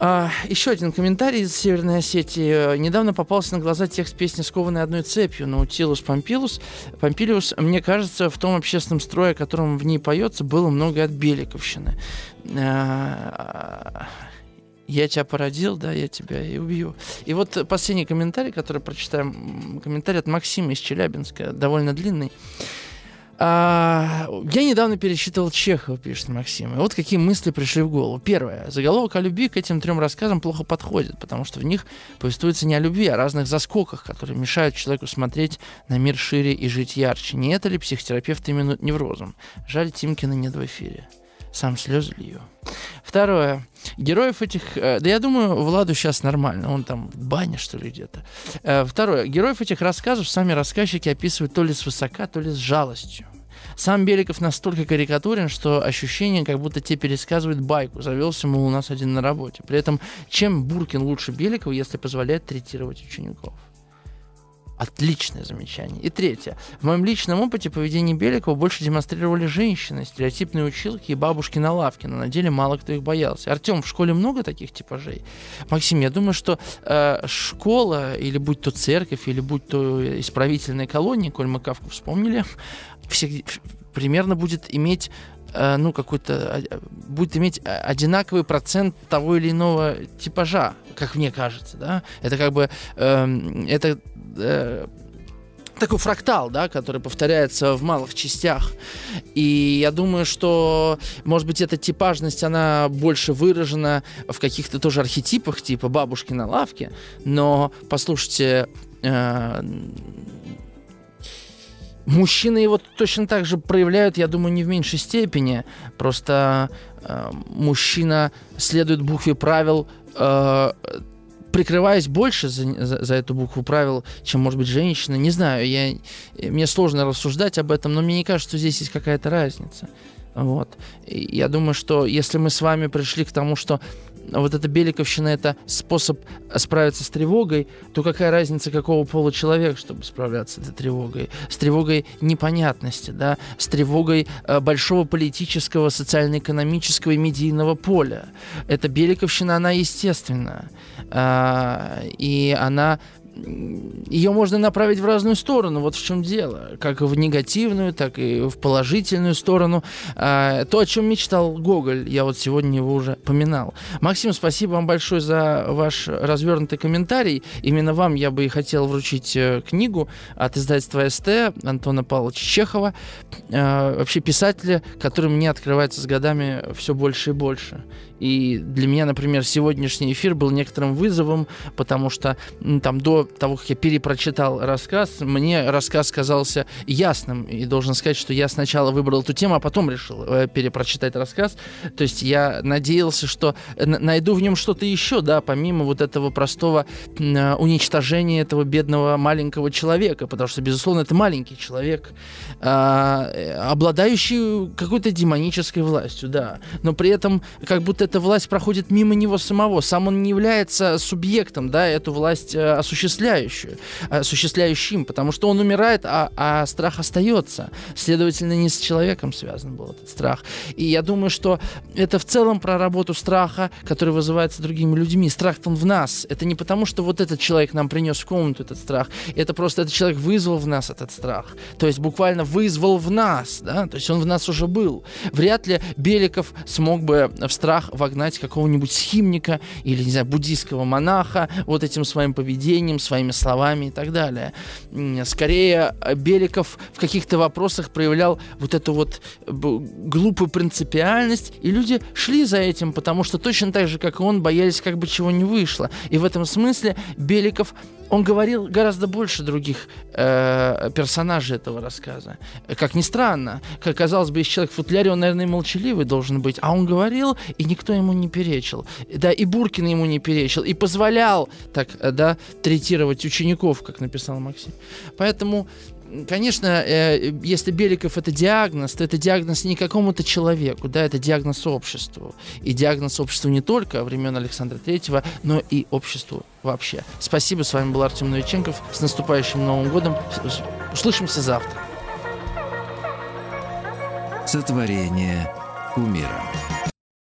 S2: А, еще один комментарий из Северной Осетии. Недавно попался на глаза текст песни «Скованный одной цепью» Наутилус Помпилус. Помпилиус, мне кажется, в том общественном строе, о котором в ней поется, было много от Беликовщины. А, я тебя породил, да, я тебя и убью. И вот последний комментарий, который прочитаем, комментарий от Максима из Челябинска, довольно длинный. А, я недавно пересчитывал Чехова, пишет Максим. И вот какие мысли пришли в голову. Первое. Заголовок о любви к этим трем рассказам плохо подходит, потому что в них повествуется не о любви, а о разных заскоках, которые мешают человеку смотреть на мир шире и жить ярче. Не это ли психотерапевты именуют неврозом? Жаль, Тимкина нет в эфире. Сам слезы лью. Второе. Героев этих... Э, да я думаю, Владу сейчас нормально. Он там в бане, что ли, где-то. Э, второе. Героев этих рассказов сами рассказчики описывают то ли с высока, то ли с жалостью. Сам Беликов настолько карикатурен, что ощущение, как будто те пересказывают байку. Завелся, мол, у нас один на работе. При этом, чем Буркин лучше Беликова, если позволяет третировать учеников? Отличное замечание. И третье. В моем личном опыте поведение Беликова больше демонстрировали женщины, стереотипные училки и бабушки на лавке, но на деле мало кто их боялся. Артем, в школе много таких типажей? Максим, я думаю, что э, школа, или будь то церковь, или будь то исправительная колония, коль мы Кавку вспомнили, всех, примерно будет иметь э, ну, какой-то, э, будет иметь одинаковый процент того или иного типажа, как мне кажется, да. Это как бы, э, это э, такой фрактал, да, который повторяется в малых частях. И я думаю, что, может быть, эта типажность, она больше выражена в каких-то тоже архетипах, типа бабушки на лавке. Но, послушайте, э, мужчины его точно так же проявляют, я думаю, не в меньшей степени. Просто э, мужчина следует букве правил э, прикрываясь больше за, за, за эту букву правил, чем, может быть, женщина. Не знаю, я, мне сложно рассуждать об этом, но мне не кажется, что здесь есть какая-то разница. Вот. И я думаю, что если мы с вами пришли к тому, что вот эта беликовщина это способ справиться с тревогой, то какая разница, какого пола человек, чтобы справляться с этой тревогой? С тревогой непонятности, да, с тревогой э, большого политического, социально-экономического и медийного поля. Эта беликовщина, она естественна. Э, и она ее можно направить в разную сторону, вот в чем дело. Как в негативную, так и в положительную сторону. А, то, о чем мечтал Гоголь, я вот сегодня его уже поминал. Максим, спасибо вам большое за ваш развернутый комментарий. Именно вам я бы и хотел вручить э, книгу от издательства СТ Антона Павловича Чехова. А, вообще писателя, который мне открывается с годами все больше и больше. И для меня, например, сегодняшний эфир был некоторым вызовом, потому что там до того, как я перепрочитал рассказ, мне рассказ казался ясным. И должен сказать, что я сначала выбрал эту тему, а потом решил э, перепрочитать рассказ. То есть я надеялся, что найду в нем что-то еще, да, помимо вот этого простого э, уничтожения этого бедного маленького человека, потому что, безусловно, это маленький человек, а, э, обладающий какой-то демонической властью, да. Но при этом как будто эта власть проходит мимо него самого. Сам он не является субъектом, да, эту власть э, осуществляющую, осуществляющим, потому что он умирает, а, а страх остается. Следовательно, не с человеком связан был этот страх. И я думаю, что это в целом про работу страха, который вызывается другими людьми. Страх-то он в нас. Это не потому, что вот этот человек нам принес в комнату этот страх. Это просто этот человек вызвал в нас этот страх. То есть буквально вызвал в нас, да, то есть он в нас уже был. Вряд ли Беликов смог бы в страх вогнать какого-нибудь схимника или, не знаю, буддийского монаха вот этим своим поведением, своими словами и так далее. Скорее, Беликов в каких-то вопросах проявлял вот эту вот глупую принципиальность, и люди шли за этим, потому что точно так же, как и он, боялись, как бы чего не вышло. И в этом смысле Беликов он говорил гораздо больше других э, персонажей этого рассказа. Как ни странно, как казалось бы, если человек в футляре, он, наверное, молчаливый должен быть, а он говорил, и никто ему не перечил. Да, и Буркин ему не перечил, и позволял так, э, да, третировать учеников, как написал Максим. Поэтому конечно, э, если Беликов это диагноз, то это диагноз не какому-то человеку, да, это диагноз обществу. И диагноз обществу не только времен Александра Третьего, но и обществу вообще. Спасибо, с вами был Артем Новиченков. С наступающим Новым годом. Услышимся завтра.
S1: Сотворение умира.